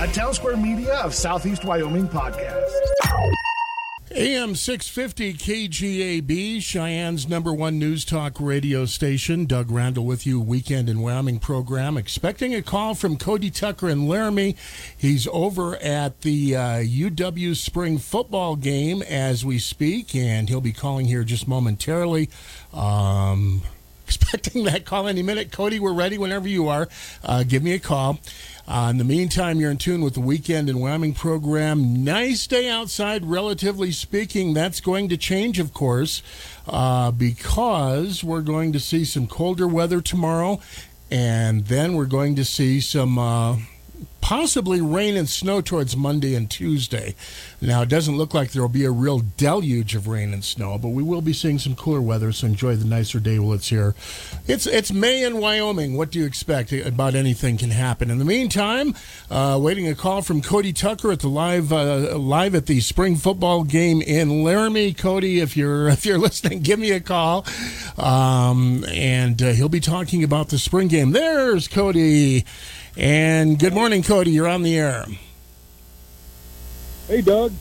a Town Square Media of Southeast Wyoming podcast. AM 650 KGAB, Cheyenne's number one news talk radio station. Doug Randall with you, Weekend in Wyoming program. Expecting a call from Cody Tucker in Laramie. He's over at the uh, UW spring football game as we speak, and he'll be calling here just momentarily. Um, expecting that call any minute. Cody, we're ready whenever you are. Uh, give me a call. Uh, in the meantime, you're in tune with the Weekend in Wyoming program. Nice day outside, relatively speaking. That's going to change, of course, uh, because we're going to see some colder weather tomorrow, and then we're going to see some. Possibly rain and snow towards Monday and Tuesday. Now, it doesn't look like there will be a real deluge of rain and snow, but we will be seeing some cooler weather, so enjoy the nicer day while it's here. It's, it's May in Wyoming. What do you expect? About anything can happen. In the meantime, uh, waiting a call from Cody Tucker at the live uh, live at the spring football game in Laramie. Cody, if you're if you're listening, give me a call, um, and uh, he'll be talking about the spring game. There's Cody. And good morning, Cody. You're on the air. Hey, Doug.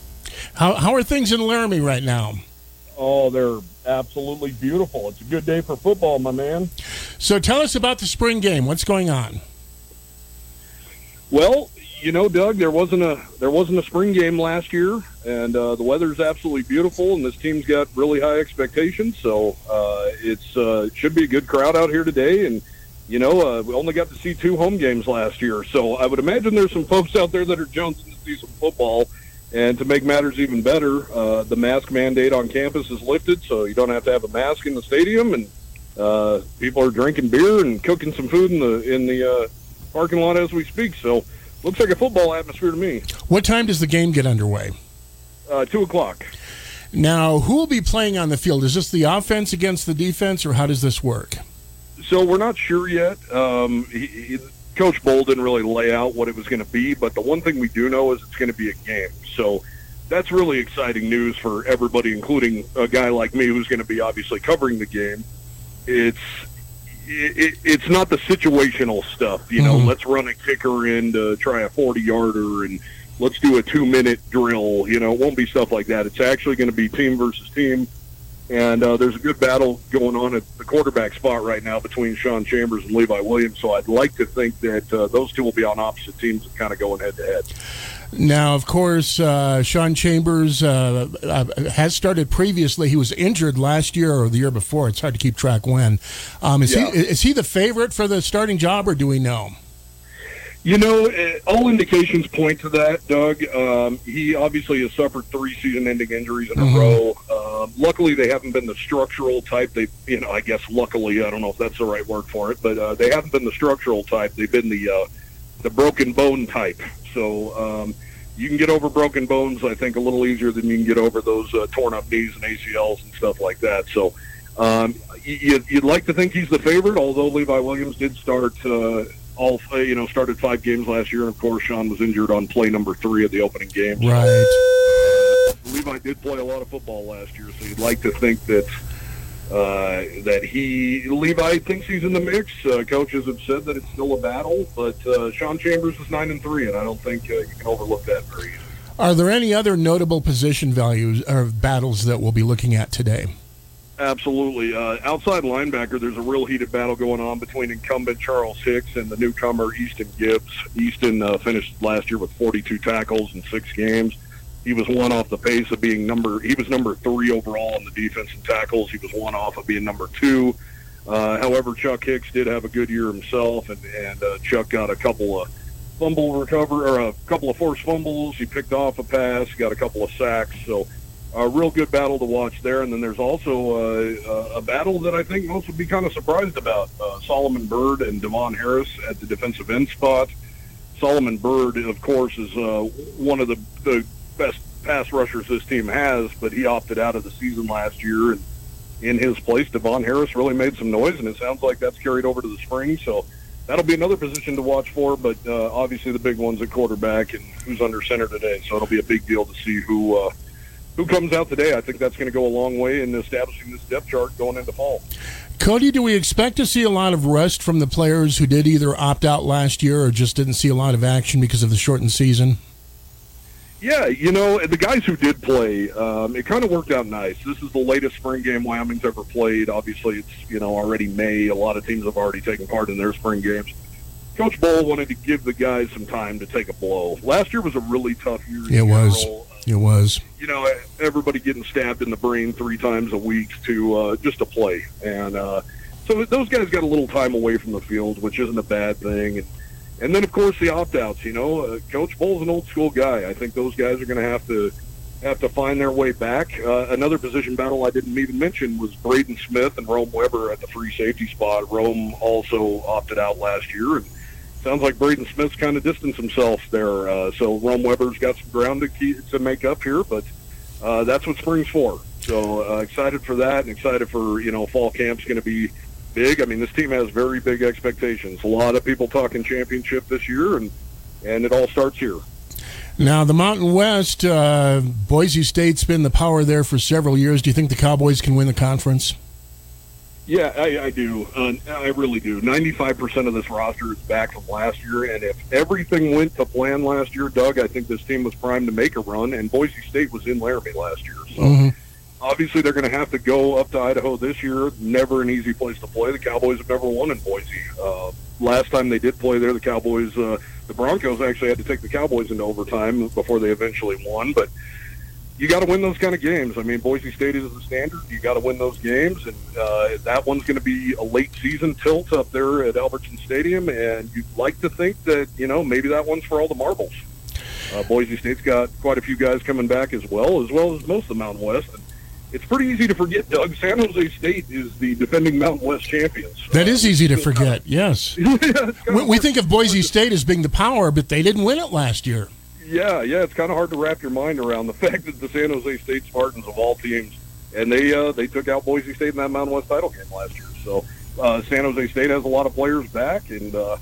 How, how are things in Laramie right now? Oh, they're absolutely beautiful. It's a good day for football, my man. So tell us about the spring game. What's going on? Well, you know, Doug, there wasn't a there wasn't a spring game last year, and uh, the weather's absolutely beautiful, and this team's got really high expectations. So uh, it's uh, should be a good crowd out here today, and you know, uh, we only got to see two home games last year, so I would imagine there's some folks out there that are jonesing to see some football. And to make matters even better, uh, the mask mandate on campus is lifted, so you don't have to have a mask in the stadium, and uh, people are drinking beer and cooking some food in the in the uh, parking lot as we speak. So looks like a football atmosphere to me. What time does the game get underway? Uh, two o'clock. Now, who will be playing on the field? Is this the offense against the defense, or how does this work? So we're not sure yet. Um, he, he, Coach Bohl didn't really lay out what it was going to be, but the one thing we do know is it's going to be a game. So that's really exciting news for everybody, including a guy like me who's going to be obviously covering the game. It's it, it's not the situational stuff, you know. Mm-hmm. Let's run a kicker in to try a forty yarder, and let's do a two minute drill. You know, it won't be stuff like that. It's actually going to be team versus team and uh, there's a good battle going on at the quarterback spot right now between Sean Chambers and Levi Williams. So I'd like to think that uh, those two will be on opposite teams and kind of going head to head. Now, of course, uh, Sean Chambers uh, uh, has started previously. He was injured last year or the year before. It's hard to keep track when. Um, is, yeah. he, is he the favorite for the starting job, or do we know? You know, uh, all indications point to that, Doug. Um, he obviously has suffered three season-ending injuries in mm-hmm. a row. Um, luckily, they haven't been the structural type. They, you know, I guess luckily, I don't know if that's the right word for it, but uh, they haven't been the structural type. They've been the uh, the broken bone type. So um, you can get over broken bones, I think, a little easier than you can get over those uh, torn up knees and ACLs and stuff like that. So. Um, you, you'd like to think he's the favorite, although Levi Williams did start uh, all you know started five games last year, and of course Sean was injured on play number three of the opening game. Right. Levi did play a lot of football last year, so you'd like to think that uh, that he Levi thinks he's in the mix. Uh, coaches have said that it's still a battle, but uh, Sean Chambers is nine and three, and I don't think uh, you can overlook that very easily. Are there any other notable position values or battles that we'll be looking at today? Absolutely. Uh, outside linebacker, there's a real heated battle going on between incumbent Charles Hicks and the newcomer Easton Gibbs. Easton uh, finished last year with 42 tackles in six games. He was one off the pace of being number. He was number three overall in the defense and tackles. He was one off of being number two. Uh, however, Chuck Hicks did have a good year himself, and, and uh, Chuck got a couple of fumble recover or a couple of forced fumbles. He picked off a pass, got a couple of sacks. So a real good battle to watch there. And then there's also uh, a battle that I think most would be kind of surprised about. Uh, Solomon Byrd and Devon Harris at the defensive end spot. Solomon Byrd, of course, is uh, one of the, the best pass rushers this team has, but he opted out of the season last year. And in his place, Devon Harris really made some noise, and it sounds like that's carried over to the spring. So that'll be another position to watch for. But uh, obviously, the big one's at quarterback and who's under center today. So it'll be a big deal to see who uh, who comes out today, I think that's going to go a long way in establishing this depth chart going into fall. Cody, do we expect to see a lot of rest from the players who did either opt out last year or just didn't see a lot of action because of the shortened season? Yeah, you know, the guys who did play, um, it kind of worked out nice. This is the latest spring game Wyoming's ever played. Obviously, it's, you know, already May. A lot of teams have already taken part in their spring games. Coach Bohl wanted to give the guys some time to take a blow. Last year was a really tough year. It was. It was. You know, everybody getting stabbed in the brain three times a week to uh, just to play, and uh, so those guys got a little time away from the field, which isn't a bad thing. And and then, of course, the opt-outs. You know, uh, Coach Bohl's an old school guy. I think those guys are going to have to have to find their way back. Uh, another position battle I didn't even mention was Braden Smith and Rome Weber at the free safety spot. Rome also opted out last year, and sounds like Braden Smith's kind of distanced himself there. Uh, so Rome Weber's got some ground to, keep, to make up here, but uh, that's what spring's for. So uh, excited for that, and excited for you know fall camp's going to be big. I mean, this team has very big expectations. A lot of people talking championship this year, and and it all starts here. Now, the Mountain West, uh, Boise State's been the power there for several years. Do you think the Cowboys can win the conference? Yeah, I, I do. Uh, I really do. Ninety-five percent of this roster is back from last year, and if everything went to plan last year, Doug, I think this team was primed to make a run. And Boise State was in Laramie last year, so. Mm-hmm obviously they're going to have to go up to Idaho this year. Never an easy place to play. The Cowboys have never won in Boise. Uh, last time they did play there, the Cowboys, uh, the Broncos actually had to take the Cowboys into overtime before they eventually won. But you got to win those kind of games. I mean, Boise State is the standard. You got to win those games, and uh, that one's going to be a late season tilt up there at Albertson Stadium. And you'd like to think that you know maybe that one's for all the marbles. Uh, Boise State's got quite a few guys coming back as well, as well as most of the Mountain West. And it's pretty easy to forget, Doug. San Jose State is the defending Mountain West champions. That is easy to forget, yes. yeah, we, we think of Boise State as being the power, but they didn't win it last year. Yeah, yeah, it's kind of hard to wrap your mind around the fact that the San Jose State Spartans, of all teams, and they uh, they took out Boise State in that Mountain West title game last year. So uh, San Jose State has a lot of players back, and uh,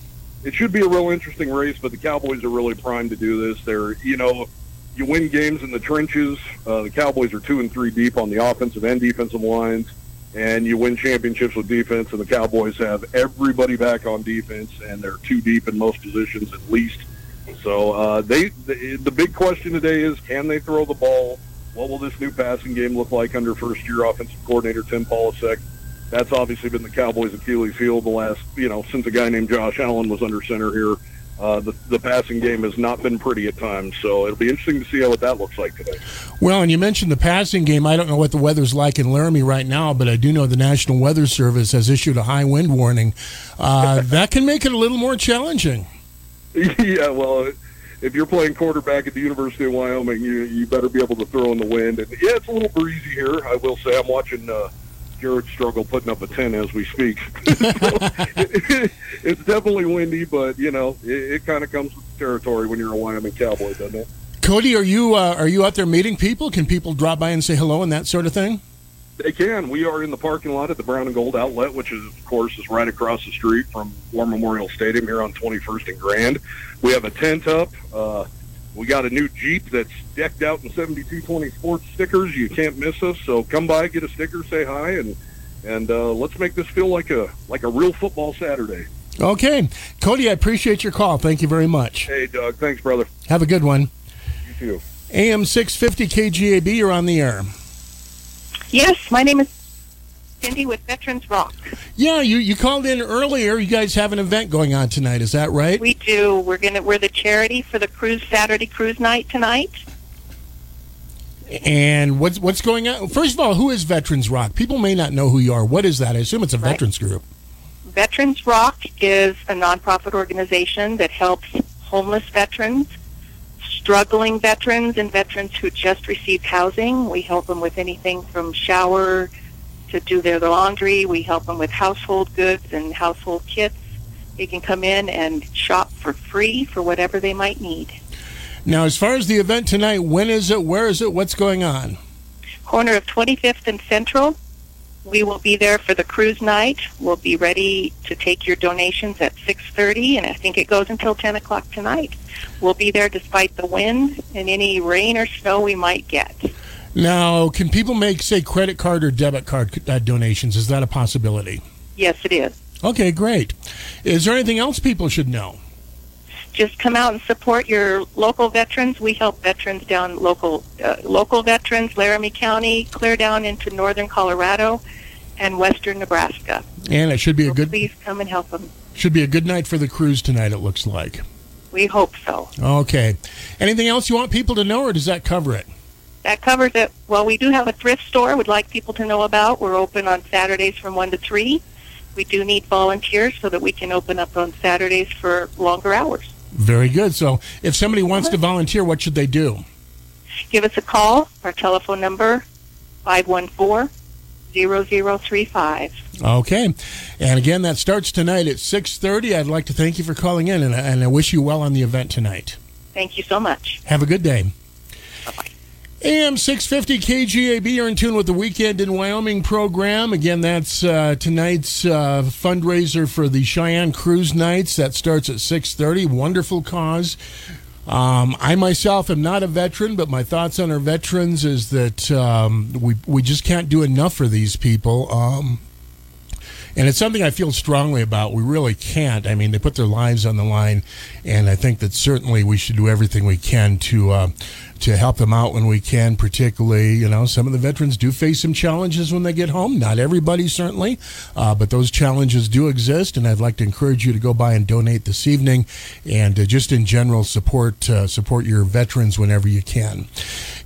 it should be a real interesting race. But the Cowboys are really primed to do this. They're, you know, you win games in the trenches. Uh, the Cowboys are two and three deep on the offensive and defensive lines, and you win championships with defense. And the Cowboys have everybody back on defense, and they're two deep in most positions at least. So uh, they the, the big question today is can they throw the ball? What will this new passing game look like under first-year offensive coordinator Tim Polasek? That's obviously been the Cowboys' Achilles heel the last, you know, since a guy named Josh Allen was under center here uh, the, the passing game has not been pretty at times. So it'll be interesting to see how what that looks like today. Well, and you mentioned the passing game. I don't know what the weather's like in Laramie right now, but I do know the National Weather Service has issued a high wind warning. Uh, that can make it a little more challenging. Yeah, well, if you're playing quarterback at the University of Wyoming, you you better be able to throw in the wind. And yeah, it's a little breezy here. I will say, I'm watching. Uh, Garrett struggle putting up a 10 as we speak. it's definitely windy, but, you know, it, it kind of comes with the territory when you're a Wyoming Cowboy, doesn't it? Cody, are you uh, are you out there meeting people? Can people drop by and say hello and that sort of thing? They can. We are in the parking lot at the Brown and Gold Outlet, which is, of course, is right across the street from War Memorial Stadium here on 21st and Grand. We have a tent up. Uh, we got a new Jeep that's decked out in 7220 sports stickers. You can't miss us. So come by, get a sticker, say hi, and and uh, let's make this feel like a like a real football Saturday. Okay, Cody, I appreciate your call. Thank you very much. Hey, Doug. Thanks, brother. Have a good one. You too. AM 650 KGAB, you're on the air. Yes, my name is Cindy with Veterans Rock. Yeah, you, you called in earlier. You guys have an event going on tonight. Is that right? We do. We're gonna we're the charity for the cruise Saturday cruise night tonight. And what's what's going on? First of all, who is Veterans Rock? People may not know who you are. What is that? I assume it's a right. veterans group. Veterans Rock is a nonprofit organization that helps homeless veterans, struggling veterans, and veterans who just received housing. We help them with anything from shower to do their laundry. We help them with household goods and household kits. They can come in and shop for free for whatever they might need. Now, as far as the event tonight, when is it? Where is it? What's going on? Corner of 25th and Central. We will be there for the cruise night. We'll be ready to take your donations at 6:30, and I think it goes until 10 o'clock tonight. We'll be there despite the wind and any rain or snow we might get. Now, can people make, say, credit card or debit card uh, donations? Is that a possibility? Yes, it is. Okay, great. Is there anything else people should know? Just come out and support your local veterans. We help veterans down local uh, local veterans, Laramie County, clear down into northern Colorado and western Nebraska. And it should be So a good please come and help them. should be a good night for the cruise tonight. It looks like. We hope so. Okay. Anything else you want people to know, or does that cover it? That covers it. Well, we do have a thrift store we'd like people to know about. We're open on Saturdays from 1 to 3. We do need volunteers so that we can open up on Saturdays for longer hours. Very good. So, if somebody wants to uh-huh. volunteer, what should they do? Give us a call. Our telephone number, 514-0035. Okay. And again, that starts tonight at 6:30. I'd like to thank you for calling in and, and I wish you well on the event tonight. Thank you so much. Have a good day. AM 650 KGAB, you're in tune with the Weekend in Wyoming program. Again, that's uh, tonight's uh, fundraiser for the Cheyenne Cruise Nights. That starts at 6.30. Wonderful cause. Um, I myself am not a veteran, but my thoughts on our veterans is that um, we, we just can't do enough for these people. Um, and it's something I feel strongly about. We really can't. I mean, they put their lives on the line, and I think that certainly we should do everything we can to uh, to help them out when we can. Particularly, you know, some of the veterans do face some challenges when they get home. Not everybody, certainly, uh, but those challenges do exist. And I'd like to encourage you to go by and donate this evening, and uh, just in general support uh, support your veterans whenever you can.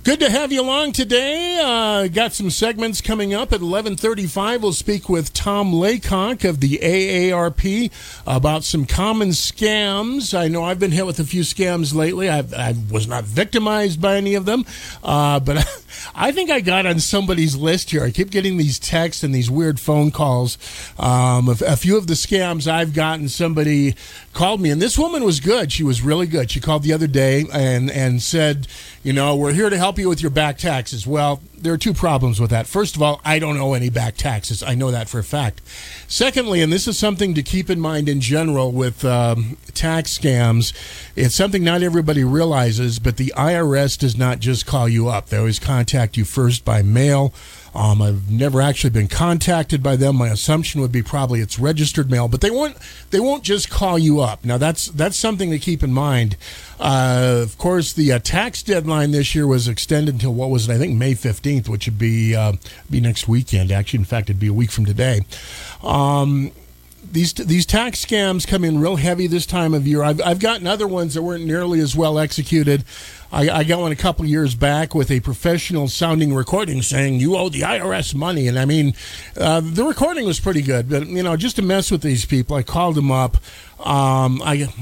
Good to have you along today. Uh, got some segments coming up at 11:35. We'll speak with Tom Laycock of the AARP about some common scams. I know I've been hit with a few scams lately. I've, I was not victimized by any of them, uh, but I think I got on somebody's list here. I keep getting these texts and these weird phone calls. Um, a, a few of the scams I've gotten, somebody called me, and this woman was good. She was really good. She called the other day and and said, you know, we're here to help you with your back taxes. Well, there are two problems with that. First of all, I don't owe any back taxes. I know that for a fact. Secondly, and this is something to keep in mind in general with um, tax scams, it's something not everybody realizes, but the IRS does not just call you up. They always contact you first by mail. Um, I've never actually been contacted by them. My assumption would be probably it's registered mail, but they won't. They won't just call you up. Now that's that's something to keep in mind. Uh, of course, the uh, tax deadline this year was extended until what was it? I think May fifteenth, which would be uh, be next weekend. Actually, in fact, it'd be a week from today. Um, these these tax scams come in real heavy this time of year. I've I've gotten other ones that weren't nearly as well executed. I, I got one a couple years back with a professional sounding recording saying you owe the IRS money, and I mean, uh, the recording was pretty good. But you know, just to mess with these people, I called them up. Um, I.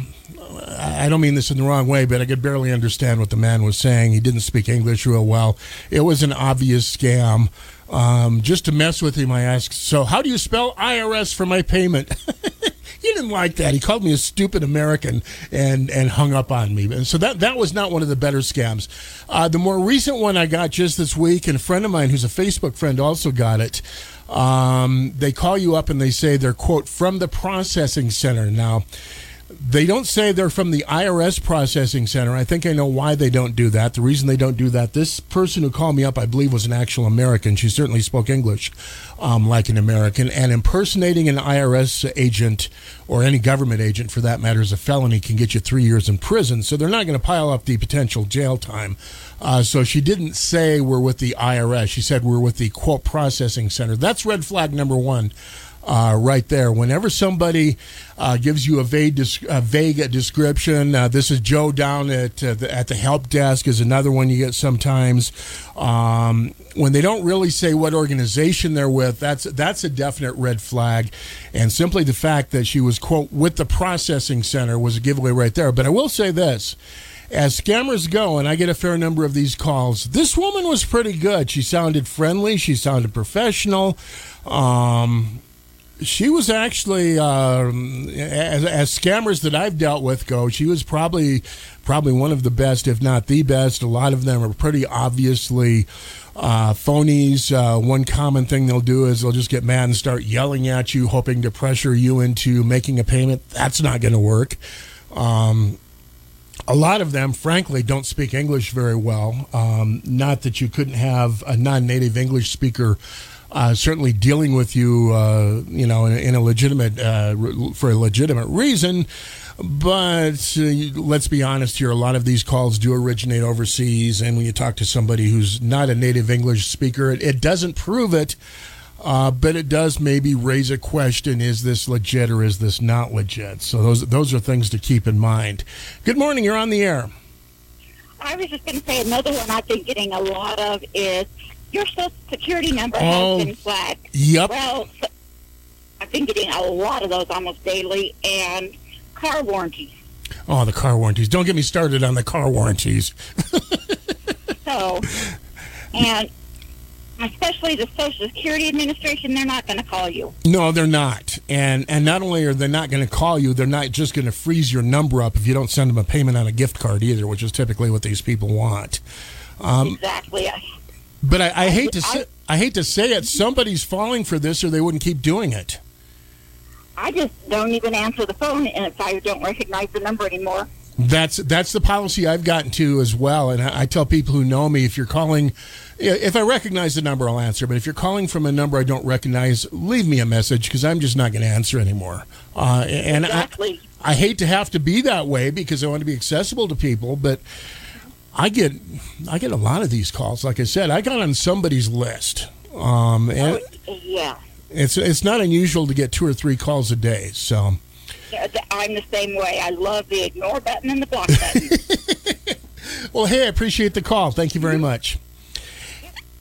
I don't mean this in the wrong way, but I could barely understand what the man was saying. He didn't speak English real well. It was an obvious scam. Um, just to mess with him, I asked, So, how do you spell IRS for my payment? he didn't like that. He called me a stupid American and, and hung up on me. And so, that, that was not one of the better scams. Uh, the more recent one I got just this week, and a friend of mine who's a Facebook friend also got it. Um, they call you up and they say they're, quote, from the processing center. Now, they don't say they're from the IRS processing center. I think I know why they don't do that. The reason they don't do that, this person who called me up, I believe, was an actual American. She certainly spoke English um, like an American. And impersonating an IRS agent or any government agent, for that matter, is a felony, can get you three years in prison. So they're not going to pile up the potential jail time. Uh, so she didn't say we're with the IRS. She said we're with the quote processing center. That's red flag number one uh, right there. Whenever somebody uh, gives you a vague, a vague description, uh, this is Joe down at uh, the, at the help desk is another one you get sometimes. Um, when they don't really say what organization they're with, that's that's a definite red flag. And simply the fact that she was quote with the processing center was a giveaway right there. But I will say this as scammers go, and I get a fair number of these calls, this woman was pretty good. She sounded friendly. She sounded professional. Um, she was actually, um, as, as scammers that I've dealt with go, she was probably probably one of the best, if not the best. A lot of them are pretty obviously uh, phonies. Uh, one common thing they'll do is they'll just get mad and start yelling at you, hoping to pressure you into making a payment. That's not going to work. Um, a lot of them, frankly, don't speak English very well. Um, not that you couldn't have a non-native English speaker. Uh, certainly dealing with you, uh, you know, in, in a legitimate uh, for a legitimate reason. But uh, let's be honest here: a lot of these calls do originate overseas, and when you talk to somebody who's not a native English speaker, it, it doesn't prove it. Uh, but it does maybe raise a question: Is this legit or is this not legit? So those those are things to keep in mind. Good morning. You're on the air. I was just going to say another one I've been getting a lot of is your social security number Oh, has been flagged. Yep. Well, I've been getting a lot of those almost daily, and car warranties. Oh, the car warranties. Don't get me started on the car warranties. So, and especially the Social Security Administration, they're not going to call you. No, they're not. And and not only are they not going to call you, they're not just going to freeze your number up if you don't send them a payment on a gift card either, which is typically what these people want. Um, exactly. But I, I hate to say, I hate to say it. Somebody's falling for this, or they wouldn't keep doing it. I just don't even answer the phone, and if I don't recognize the number anymore, That's that's the policy I've gotten to as well, and I, I tell people who know me if you're calling, if I recognize the number, I'll answer. But if you're calling from a number I don't recognize, leave me a message because I'm just not going to answer anymore. Uh, and I. I hate to have to be that way because I want to be accessible to people, but I get I get a lot of these calls. Like I said, I got on somebody's list, um, and yeah. it's it's not unusual to get two or three calls a day. So. I'm the same way. I love the ignore button and the block button. Well, hey, I appreciate the call. Thank you very much.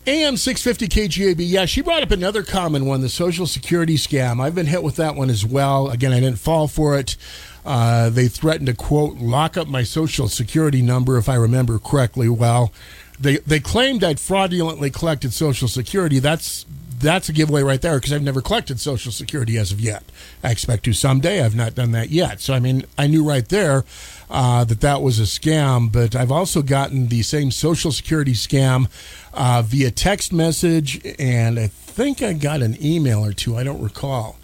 AM 650 KGAB. Yeah, she brought up another common one, the Social Security scam. I've been hit with that one as well. Again, I didn't fall for it. Uh, they threatened to, quote, lock up my Social Security number, if I remember correctly. Well, they, they claimed I'd fraudulently collected Social Security. That's that's a giveaway right there because I've never collected Social Security as of yet. I expect to someday. I've not done that yet. So, I mean, I knew right there uh, that that was a scam, but I've also gotten the same Social Security scam uh, via text message, and I think I got an email or two. I don't recall.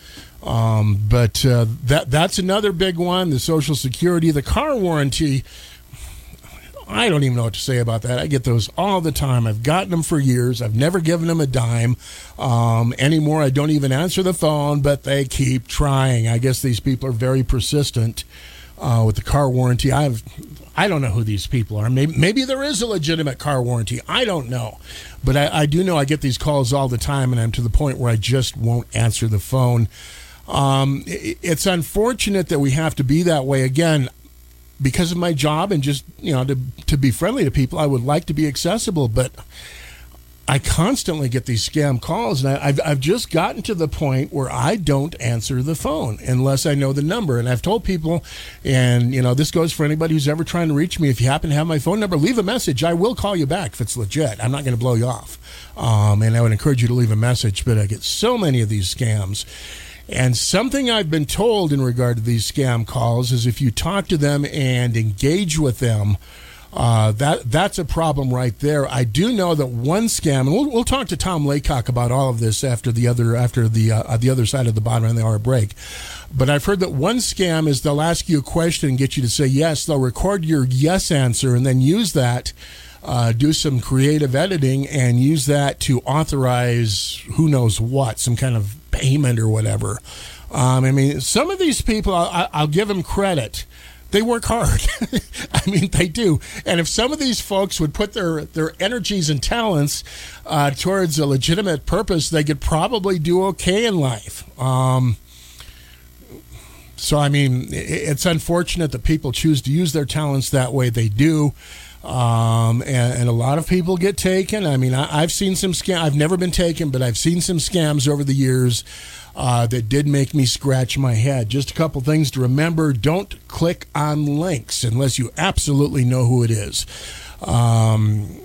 Um, but uh, that that's another big one. The Social Security, the car warranty. I don't even know what to say about that. I get those all the time. I've gotten them for years. I've never given them a dime um, anymore. I don't even answer the phone, but they keep trying. I guess these people are very persistent uh, with the car warranty. I've I don't know who these people are. Maybe, maybe there is a legitimate car warranty. I don't know, but I, I do know I get these calls all the time, and I'm to the point where I just won't answer the phone. Um, it's unfortunate that we have to be that way. Again, because of my job and just you know to to be friendly to people, I would like to be accessible, but I constantly get these scam calls, and I, I've I've just gotten to the point where I don't answer the phone unless I know the number. And I've told people, and you know this goes for anybody who's ever trying to reach me. If you happen to have my phone number, leave a message. I will call you back if it's legit. I'm not going to blow you off, um, and I would encourage you to leave a message. But I get so many of these scams. And something I've been told in regard to these scam calls is if you talk to them and engage with them, uh, that that's a problem right there. I do know that one scam, and we'll, we'll talk to Tom Laycock about all of this after the other after the uh, the other side of the bottom of the hour break. But I've heard that one scam is they'll ask you a question and get you to say yes. They'll record your yes answer and then use that. Uh, do some creative editing and use that to authorize who knows what, some kind of payment or whatever. Um, I mean, some of these people, I, I'll give them credit. They work hard. I mean, they do. And if some of these folks would put their, their energies and talents uh, towards a legitimate purpose, they could probably do okay in life. Um, so, I mean, it's unfortunate that people choose to use their talents that way. They do. Um, and, and, a lot of people get taken. I mean, I, have seen some scam. I've never been taken, but I've seen some scams over the years uh, that did make me scratch my head. Just a couple things to remember: don't click on links unless you absolutely know who it is. Um,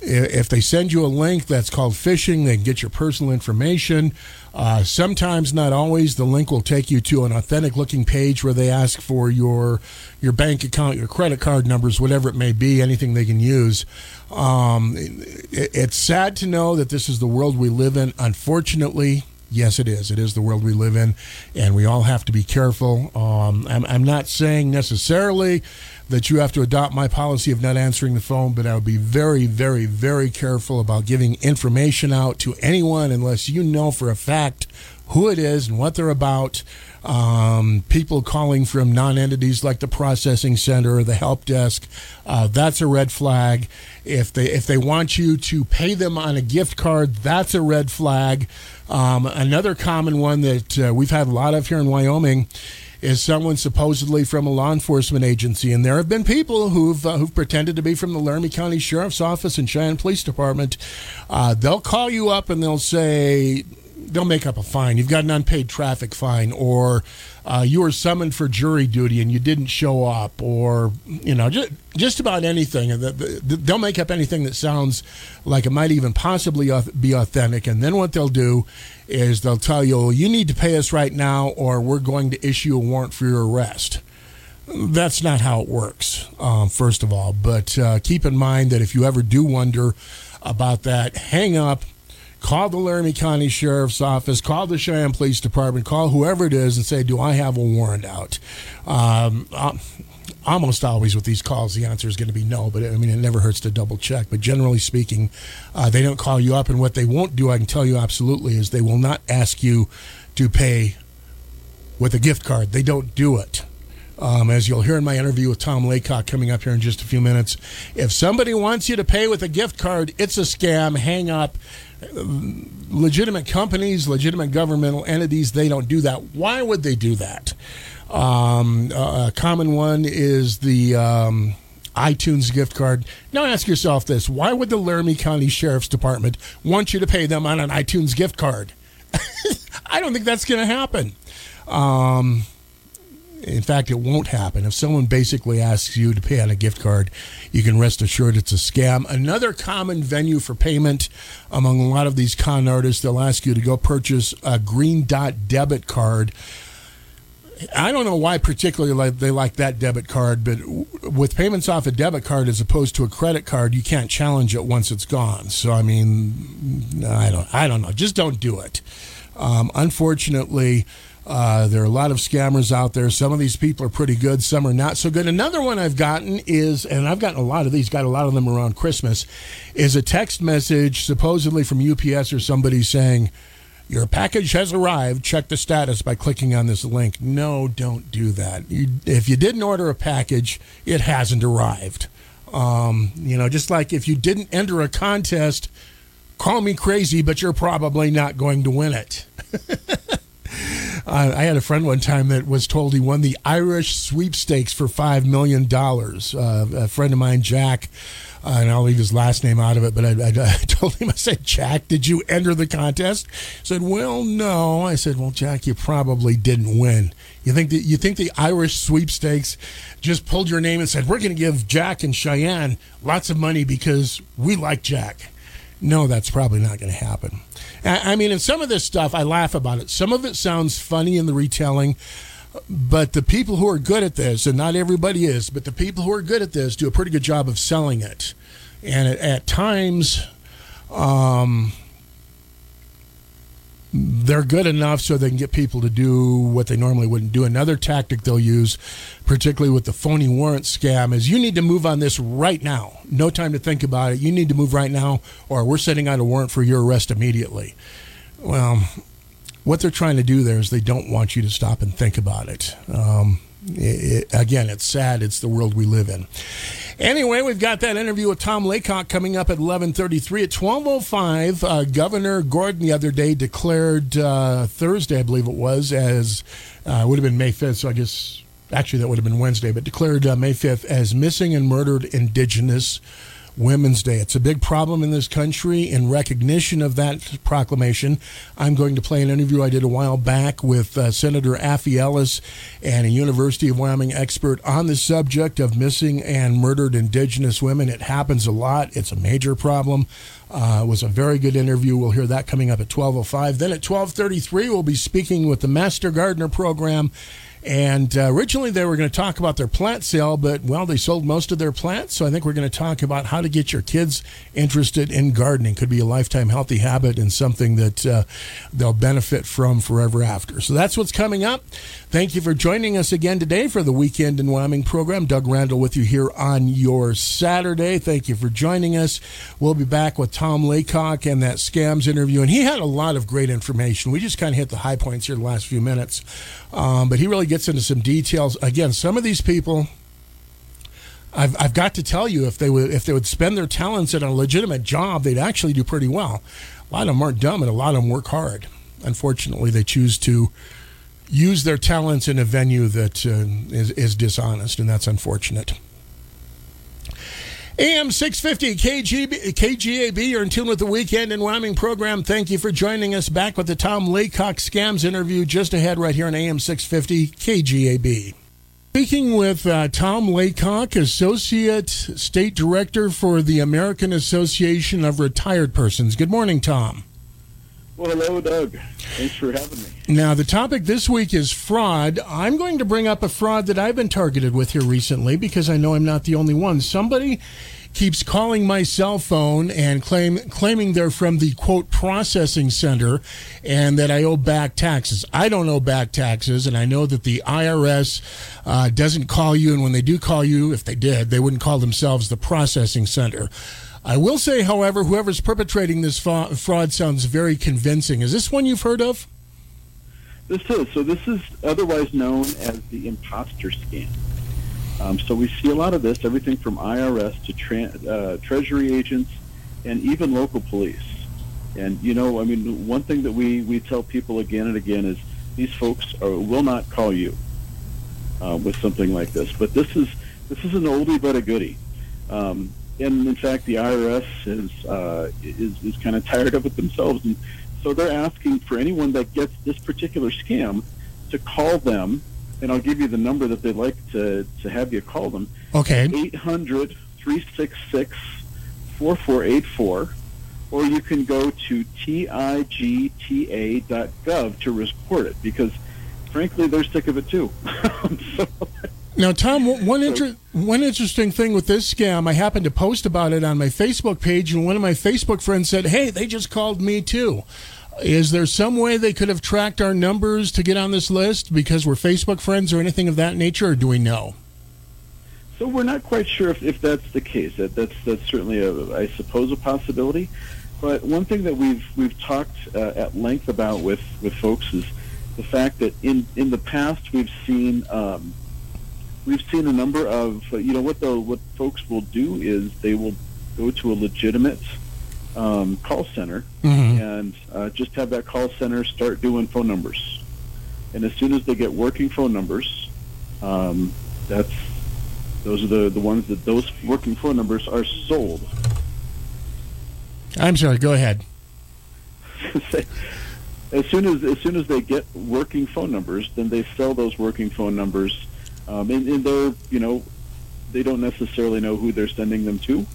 if they send you a link that's called phishing, they can get your personal information. Uh, sometimes, not always, the link will take you to an authentic looking page where they ask for your your bank account, your credit card numbers, whatever it may be, anything they can use. Um, it, it's sad to know that this is the world we live in. Unfortunately, Yes, it is. It is the world we live in, and we all have to be careful. Um, I'm, I'm not saying necessarily that you have to adopt my policy of not answering the phone, but I would be very, very, very careful about giving information out to anyone unless you know for a fact who it is and what they're about. Um, people calling from non-entities like the processing center or the help desk, uh, that's a red flag. If they if they want you to pay them on a gift card, that's a red flag. Um, another common one that uh, we've had a lot of here in Wyoming is someone supposedly from a law enforcement agency, and there have been people who've uh, who've pretended to be from the Laramie County Sheriff's Office and Cheyenne Police Department. Uh, they'll call you up and they'll say they'll make up a fine. You've got an unpaid traffic fine, or uh, you were summoned for jury duty and you didn't show up, or you know, just just about anything. They'll make up anything that sounds like it might even possibly be authentic, and then what they'll do is they'll tell you, well, "You need to pay us right now, or we're going to issue a warrant for your arrest." That's not how it works, um, first of all. But uh, keep in mind that if you ever do wonder about that, hang up call the Laramie County Sheriff's Office, call the Cheyenne Police Department, call whoever it is and say, Do I have a warrant out? Um, uh, almost always with these calls, the answer is going to be no, but I mean, it never hurts to double check. But generally speaking, uh, they don't call you up. And what they won't do, I can tell you absolutely, is they will not ask you to pay with a gift card. They don't do it. Um, as you'll hear in my interview with Tom Laycock coming up here in just a few minutes, if somebody wants you to pay with a gift card, it's a scam. Hang up legitimate companies, legitimate governmental entities, they don't do that. Why would they do that? Um, a common one is the um, iTunes gift card. Now ask yourself this why would the Laramie County Sheriff's Department want you to pay them on an iTunes gift card? I don't think that's going to happen. Um, in fact, it won't happen. If someone basically asks you to pay on a gift card, you can rest assured it's a scam. Another common venue for payment among a lot of these con artists, they'll ask you to go purchase a green dot debit card. I don't know why particularly they like that debit card, but with payments off a debit card as opposed to a credit card, you can't challenge it once it's gone. So I mean, I don't, I don't know. Just don't do it. Um, unfortunately, uh, there are a lot of scammers out there. Some of these people are pretty good, some are not so good. Another one I've gotten is, and I've gotten a lot of these, got a lot of them around Christmas, is a text message supposedly from UPS or somebody saying, your package has arrived. Check the status by clicking on this link. No, don't do that. You, if you didn't order a package, it hasn't arrived. Um, you know, just like if you didn't enter a contest, call me crazy, but you're probably not going to win it. I had a friend one time that was told he won the Irish sweepstakes for $5 million. Uh, a friend of mine, Jack, uh, and I'll leave his last name out of it, but I, I, I, told him, I said, Jack, did you enter the contest? He said, well, no. I said, well, Jack, you probably didn't win. You think that you think the Irish sweepstakes just pulled your name and said, we're going to give Jack and Cheyenne lots of money because we like Jack? No, that's probably not going to happen. I mean, in some of this stuff, I laugh about it. Some of it sounds funny in the retelling, but the people who are good at this, and not everybody is, but the people who are good at this do a pretty good job of selling it. And at, at times, um, they're good enough so they can get people to do what they normally wouldn't do. Another tactic they'll use, particularly with the phony warrant scam, is you need to move on this right now. No time to think about it. You need to move right now, or we're sending out a warrant for your arrest immediately. Well, what they're trying to do there is they don't want you to stop and think about it. Um, it, again, it's sad. It's the world we live in. Anyway, we've got that interview with Tom Laycock coming up at 11:33 at 12:05. Uh, Governor Gordon the other day declared uh, Thursday, I believe it was, as uh, would have been May 5th. So I guess actually that would have been Wednesday, but declared uh, May 5th as missing and murdered Indigenous Women's Day. It's a big problem in this country. In recognition of that proclamation, I'm going to play an interview I did a while back with uh, Senator Affie Ellis and a University of Wyoming expert on the subject of missing and murdered Indigenous women. It happens a lot. It's a major problem. Uh, it was a very good interview. We'll hear that coming up at 12:05. Then at 12:33, we'll be speaking with the Master Gardener program And uh, originally they were going to talk about their plant sale, but well, they sold most of their plants. So I think we're going to talk about how to get your kids interested in gardening. Could be a lifetime healthy habit and something that uh, they'll benefit from forever after. So that's what's coming up. Thank you for joining us again today for the Weekend in Wyoming program. Doug Randall with you here on your Saturday. Thank you for joining us. We'll be back with Tom Laycock and that scams interview. And he had a lot of great information. We just kind of hit the high points here the last few minutes. Um, but he really gets into some details. Again, some of these people. I've, I've got to tell you, if they would if they would spend their talents in a legitimate job, they'd actually do pretty well. A lot of them aren't dumb, and a lot of them work hard. Unfortunately, they choose to use their talents in a venue that uh, is, is dishonest, and that's unfortunate. AM 650 KGB, KGAB, you're in tune with the Weekend in Wyoming program. Thank you for joining us back with the Tom Laycock Scams interview just ahead right here on AM 650 KGAB. Speaking with uh, Tom Laycock, Associate State Director for the American Association of Retired Persons. Good morning, Tom. Well, hello, Doug. Thanks for having me. Now, the topic this week is fraud. I'm going to bring up a fraud that I've been targeted with here recently because I know I'm not the only one. Somebody keeps calling my cell phone and claim claiming they're from the quote processing center and that I owe back taxes. I don't owe back taxes, and I know that the IRS uh, doesn't call you, and when they do call you, if they did, they wouldn't call themselves the processing center. I will say, however, whoever's perpetrating this fraud sounds very convincing. Is this one you've heard of? This is. So this is otherwise known as the imposter scam. Um, so we see a lot of this, everything from IRS to tra- uh, Treasury agents and even local police. And, you know, I mean, one thing that we, we tell people again and again is these folks are, will not call you uh, with something like this. But this is, this is an oldie but a goodie. Um, and in fact, the IRS is uh, is, is kind of tired of it themselves, and so they're asking for anyone that gets this particular scam to call them, and I'll give you the number that they'd like to to have you call them. Okay. 800-366-4484, or you can go to tigta.gov to report it because, frankly, they're sick of it too. so, now, Tom, one inter- one interesting thing with this scam, I happened to post about it on my Facebook page, and one of my Facebook friends said, "Hey, they just called me too." Is there some way they could have tracked our numbers to get on this list because we're Facebook friends or anything of that nature, or do we know? So we're not quite sure if, if that's the case. That, that's that's certainly, a, I suppose, a possibility. But one thing that we've we've talked uh, at length about with, with folks is the fact that in, in the past we've seen um, we've seen a number of uh, you know what the what folks will do is they will go to a legitimate um, call center mm-hmm. and uh, just have that call center start doing phone numbers. And as soon as they get working phone numbers, um, that's those are the, the ones that those working phone numbers are sold. I'm sorry. Go ahead. as soon as as soon as they get working phone numbers, then they sell those working phone numbers um, and, and they're, you know, they don't necessarily know who they're sending them to,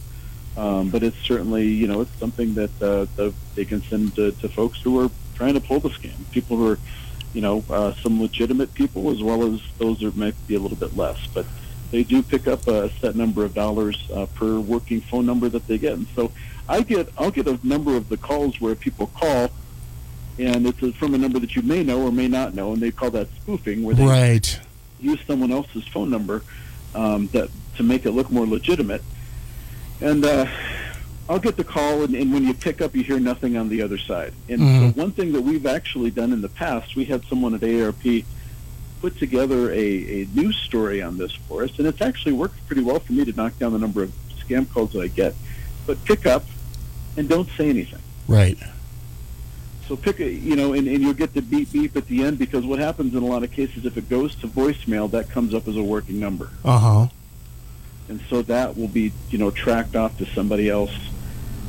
um, but it's certainly, you know, it's something that uh, the, they can send to, to folks who are trying to pull the scam. People who are, you know, uh, some legitimate people as well as those that might be a little bit less. But they do pick up a set number of dollars uh, per working phone number that they get. And so I get, I'll get a number of the calls where people call and it's from a number that you may know or may not know, and they call that spoofing, where they right use someone else's phone number um, that to make it look more legitimate. And uh, I'll get the call, and, and, when you pick up, you hear nothing on the other side. And mm-hmm. so one thing that we've actually done in the past, we had someone at ARP put together a, a news story on this for us, and it's actually worked pretty well for me to knock down the number of scam calls that I get. But pick up and don't say anything. Right. So pick a, you know, and, and you'll get the beep beep at the end because what happens in a lot of cases, if it goes to voicemail, that comes up as a working number. Uh huh. And so that will be, you know, tracked off to somebody else.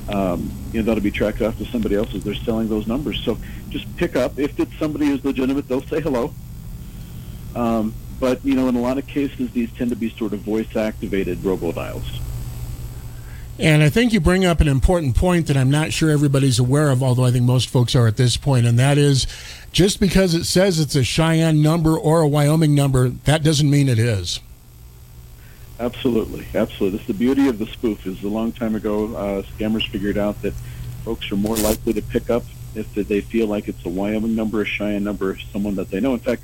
Um, you know, that'll be tracked off to somebody else as they're selling those numbers. So just pick up. If it's somebody who's legitimate, they'll say hello. Um, but, you know, in a lot of cases, these tend to be sort of voice-activated robodials. And I think you bring up an important point that I'm not sure everybody's aware of, although I think most folks are at this point, and that is just because it says it's a Cheyenne number or a Wyoming number, that doesn't mean it is. Absolutely, absolutely. That's the beauty of the spoof. Is a long time ago, uh, scammers figured out that folks are more likely to pick up if they feel like it's a Wyoming number, a Cheyenne number, someone that they know. In fact,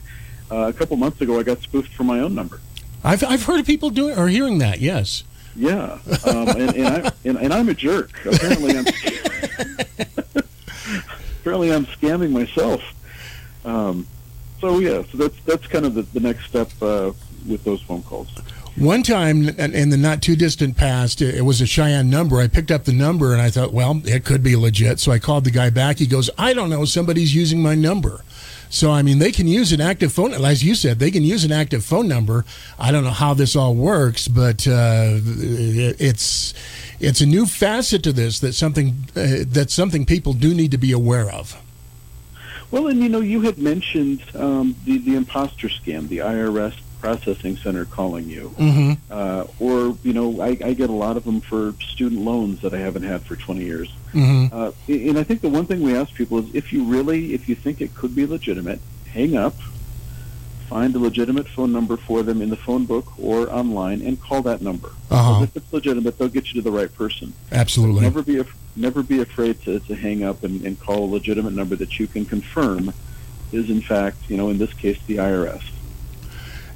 uh, a couple months ago, I got spoofed for my own number. I've I've heard of people doing or hearing that. Yes. Yeah, um, and, and, I, and, and I'm a jerk. Apparently, I'm apparently I'm scamming myself. Um, so yeah, so that's that's kind of the, the next step uh, with those phone calls. One time in the not too distant past, it was a Cheyenne number. I picked up the number and I thought, well, it could be legit. So I called the guy back. He goes, I don't know, somebody's using my number. So, I mean, they can use an active phone, as you said, they can use an active phone number. I don't know how this all works, but uh, it's it's a new facet to this that something uh, that something people do need to be aware of. Well, and you know, you had mentioned um, the the imposter scam, the IRS processing center calling you, mm-hmm. uh, or you know, I, I, get a lot of them for student loans that I haven't had for 20 years. Mm-hmm. Uh, and I think the one thing we ask people is, if you really, if you think it could be legitimate, hang up, find a legitimate phone number for them in the phone book or online, and call that number. Uh-huh. If it's legitimate, they'll get you to the right person. Absolutely. Never be af- never be afraid to, to hang up and, and call a legitimate number that you can confirm is in fact, you know, in this case, the IRS.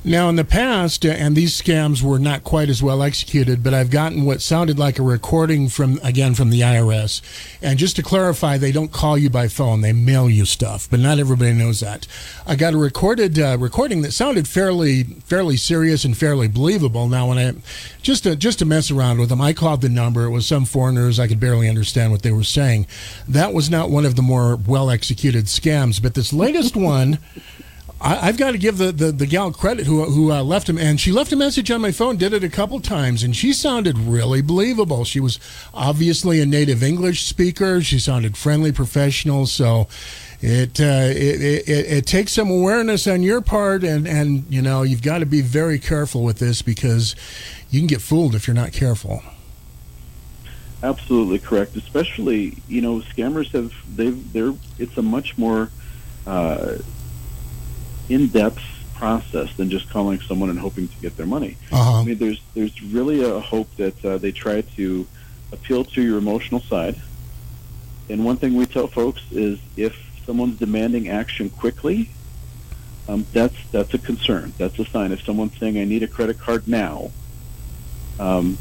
Now, in the past, uh, and these scams were not quite as well executed, but I've gotten what sounded like a recording from, again, from the IRS. And just to clarify, they don't call you by phone, they mail you stuff, but not everybody knows that. I got a recorded uh, recording that sounded fairly, fairly serious and fairly believable. Now, when I, just to, just to mess around with them, I called the number. It was some foreigners. I could barely understand what they were saying. That was not one of the more well executed scams, but this latest one, I, have got to give the, the, the, gal credit who, who uh, left him, and she left a message on my phone, did it a couple times, and she sounded really believable. She was obviously a native English speaker. She sounded friendly, professional. So it, uh, it, it, it, takes some awareness on your part, and, and you know, you've got to be very careful with this because you can get fooled if you're not careful. Absolutely correct. Especially, you know, scammers have, they've, they're, it's a much more, uh, in-depth process than just calling someone and hoping to get their money. Uh-huh. I mean, there's there's really a hope that uh, they try to appeal to your emotional side. And one thing we tell folks is if someone's demanding action quickly, um, that's that's a concern. That's a sign. If someone's saying, "I need a credit card now," um,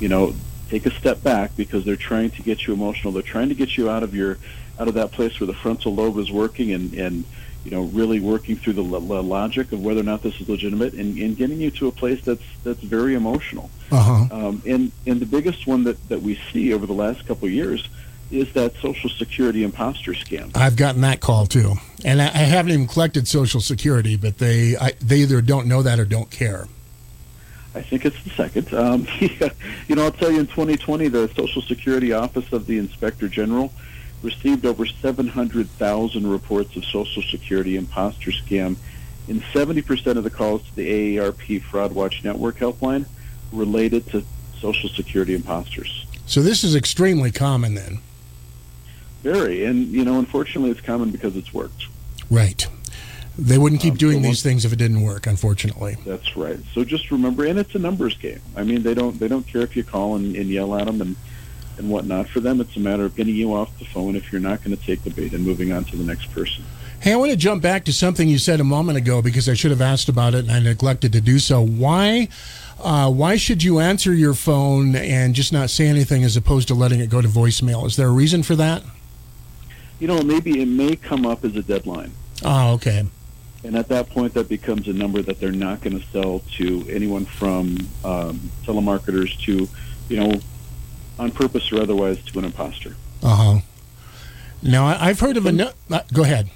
you know, take a step back because they're trying to get you emotional. They're trying to get you out of your out of that place where the frontal lobe is working and and you know, really working through the logic of whether or not this is legitimate, and, and getting you to a place that's that's very emotional. Uh-huh. Um, and and the biggest one that that we see over the last couple of years is that Social Security imposter scam. I've gotten that call too, and I, I haven't even collected Social Security, but they I, they either don't know that or don't care. I think it's the second. Um, you know, I'll tell you, in 2020, the Social Security Office of the Inspector General received over 700,000 reports of Social Security imposter scam, and 70% of the calls to the AARP Fraud Watch Network helpline related to Social Security imposters. So this is extremely common then. Very, and you know, unfortunately, it's common because it's worked. Right. They wouldn't keep um, doing so these things if it didn't work. Unfortunately. That's right. So just remember, and it's a numbers game. I mean, they don't they don't care if you call and, and yell at them and and whatnot. For them, it's a matter of getting you off the phone if you're not going to take the bait and moving on to the next person. Hey, I want to jump back to something you said a moment ago because I should have asked about it and I neglected to do so. Why, uh, why should you answer your phone and just not say anything as opposed to letting it go to voicemail? Is there a reason for that? You know, maybe it may come up as a deadline. Oh, okay. And at that point, that becomes a number that they're not going to sell to anyone from um, telemarketers to, you know, on purpose or otherwise to an imposter. Uh huh. Now I, have heard of a. No, uh, go ahead.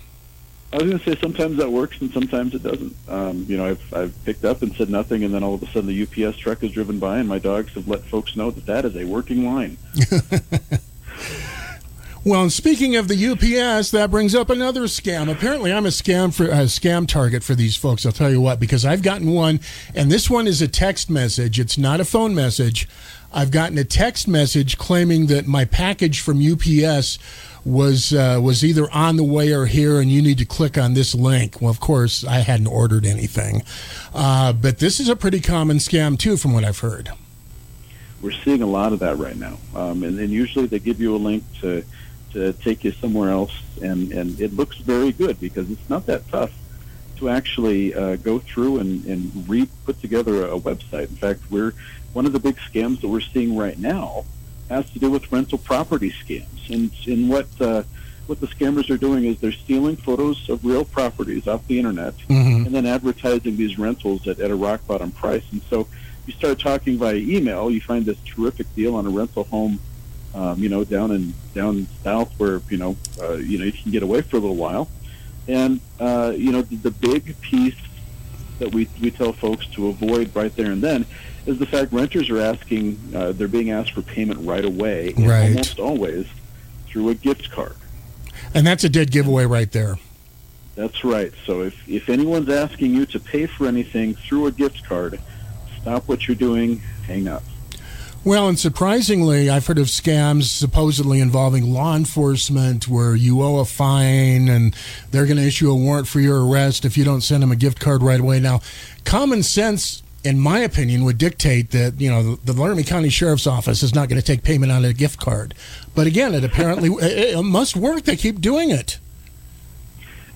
I was going to say sometimes that works and sometimes it doesn't. Um, you know, I've I've picked up and said nothing, and then all of a sudden the UPS truck is driven by, and my dogs have let folks know that that is a working line. well, and speaking of the UPS, that brings up another scam. Apparently, I'm a scam for a scam target for these folks. I'll tell you what, because I've gotten one, and this one is a text message. It's not a phone message. I've gotten a text message claiming that my package from UPS was uh, was either on the way or here, and you need to click on this link. Well, of course, I hadn't ordered anything, uh, but this is a pretty common scam too, from what I've heard. We're seeing a lot of that right now, um, and then usually they give you a link to to take you somewhere else, and and it looks very good because it's not that tough to actually uh, go through and, and re put together a website. In fact, we're one of the big scams that we're seeing right now has to do with rental property scams. And, and what uh, what the scammers are doing is they're stealing photos of real properties off the internet Mhm. and then advertising these rentals at, at a rock bottom price. And so you start talking via email, you find this terrific deal on a rental home, um, you know, down in down south where you know uh, you know you can get away for a little while. And uh, you know the, the big piece that we we tell folks to avoid right there and then is the fact renters are asking uh, they're being asked for payment right away, Right. almost always through a gift card. And that's a dead giveaway right there. That's right. So if, if anyone's asking you to pay for anything through a gift card, stop what you're doing, hang up. Well, and surprisingly, I've heard of scams supposedly involving law enforcement where you owe a fine and they're going to issue a warrant for your arrest if you don't send them a gift card right away. Now, common sense, in my opinion, would dictate that, you know, the Laramie County Sheriff's Office is not going to take payment on a gift card. But again, it apparently it it must work. They keep doing it.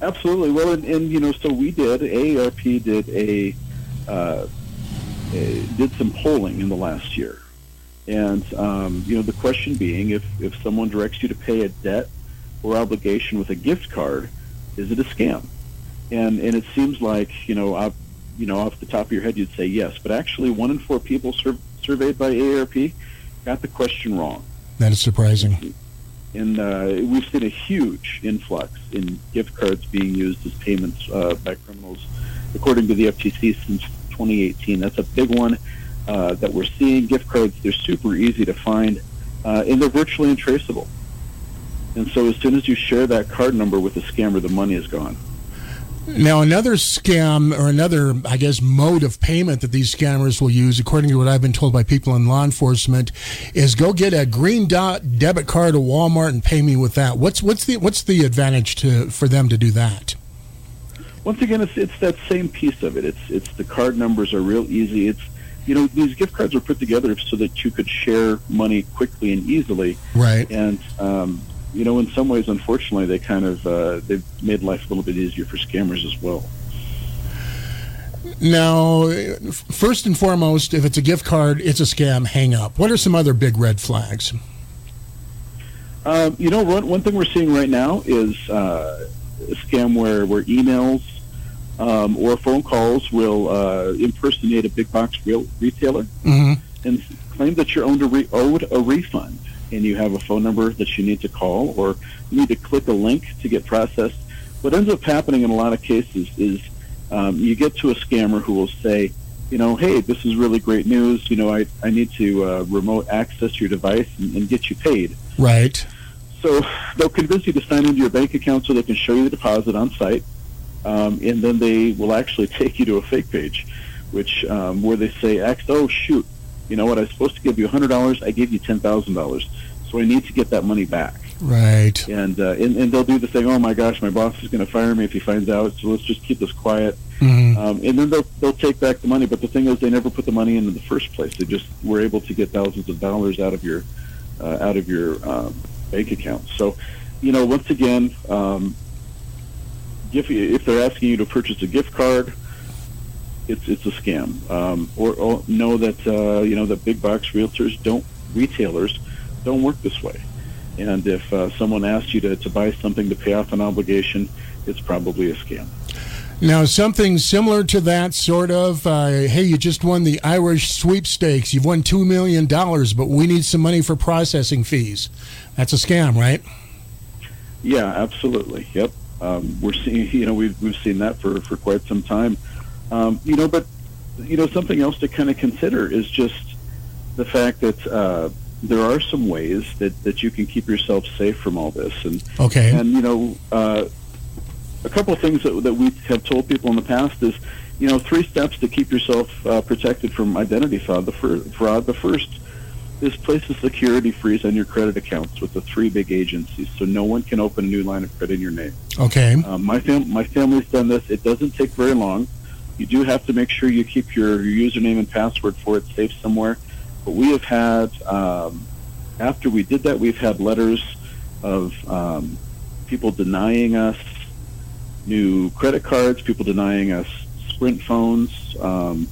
Absolutely. Well, and, and you know, so we did. AARP did a, uh, a did some polling in the last year, and um, you know, the question being, if if someone directs you to pay a debt or obligation with a gift card, is it a scam? And and it seems like you know, off, you know, off the top of your head, you'd say yes, but actually, one in four people sur- surveyed by AARP got the question wrong. That is surprising. And uh, we've seen a huge influx in gift cards being used as payments uh, by criminals, according to the FTC, since 2018. That's a big one uh, that we're seeing. Gift cards, they're super easy to find, uh, and they're virtually untraceable. And so as soon as you share that card number with the scammer, the money is gone. Now, another scam or another, I guess, mode of payment that these scammers will use, according to what I've been told by people in law enforcement, is go get a green dot debit card at Walmart and pay me with that. What's what's the what's the advantage to for them to do that? Once again, it's it's that same piece of it. It's it's the card numbers are real easy. It's you know these gift cards were put together so that you could share money quickly and easily. Right. and um, you know, in some ways, unfortunately, they kind of uh, they've made life a little bit easier for scammers as well. Now, first and foremost, if it's a gift card, it's a scam. Hang up. What are some other big red flags? Um, you know, one, one thing we're seeing right now is uh, a scam where where emails um, or phone calls will uh, impersonate a big box real retailer hmm and claim that you're owed a, re- owed a refund, and you have a phone number that you need to call or you need to click a link to get processed. What ends up happening in a lot of cases is um, you get to a scammer who will say, you know, hey, this is really great news. You know, I, I need to uh, remote access your device and, and get you paid. Right. So they'll convince you to sign into your bank account so they can show you the deposit on site, um, and then they will actually take you to a fake page, which um, where they say, "X, oh shoot, you know what? I was supposed to give you hundred dollars. I gave you ten thousand dollars, so I need to get that money back." Right. And, uh, and and they'll do the thing. Oh my gosh, my boss is going to fire me if he finds out. So let's just keep this quiet. Mhm. Um, and then they'll they'll take back the money. But the thing is, they never put the money in in the first place. They just were able to get thousands of dollars out of your uh, out of your um, bank account. So, you know, once again, um, if if they're asking you to purchase a gift card, it's it's a scam. Um, or, or know that uh, you know that big box realtors don't retailers don't work this way. And if uh, someone asks you to, to buy something to pay off an obligation, it's probably a scam. Now, something similar to that, sort of. Uh, hey, you just won the Irish sweepstakes. You've won $2 million, but we need some money for processing fees. That's a scam, right? Yeah, absolutely. Yep. Um, we're seeing, you know, we've, we've seen that for, for quite some time. Um, you know, but, you know, something else to kind of consider is just the fact that uh, there are some ways that, that you can keep yourself safe from all this. And, Okay. and you know, uh, a couple of things that, that we have told people in the past is, you know, three steps to keep yourself uh, protected from identity fraud. The fir- fraud. The first is place a security freeze on your credit accounts with the three big agencies, so no one can open a new line of credit in your name. Okay. Um, my fam- my family's done this. It doesn't take very long. You do have to make sure you keep your, username and password for it safe somewhere. But we have had, um, after we did that, we've had letters of um, people denying us new credit cards, people denying us Sprint phones. Um,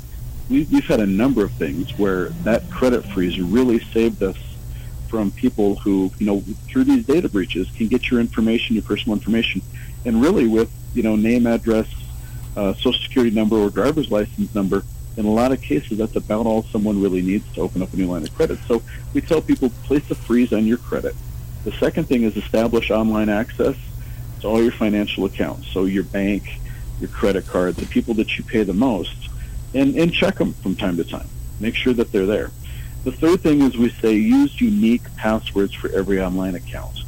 we, we've had a number of things where that credit freeze really saved us from people who, you know, through these data breaches can get your information, your personal information, and really with, you know, name, address, uh, social security number, or driver's license number, in a lot of cases, that's about all someone really needs to open up a new line of credit. So we tell people place a freeze on your credit. The second thing is establish online access to all your financial accounts. So your bank, your credit card, the people that you pay the most, and, and check them from time to time. Make sure that they're there. The third thing is we say use unique passwords for every online account.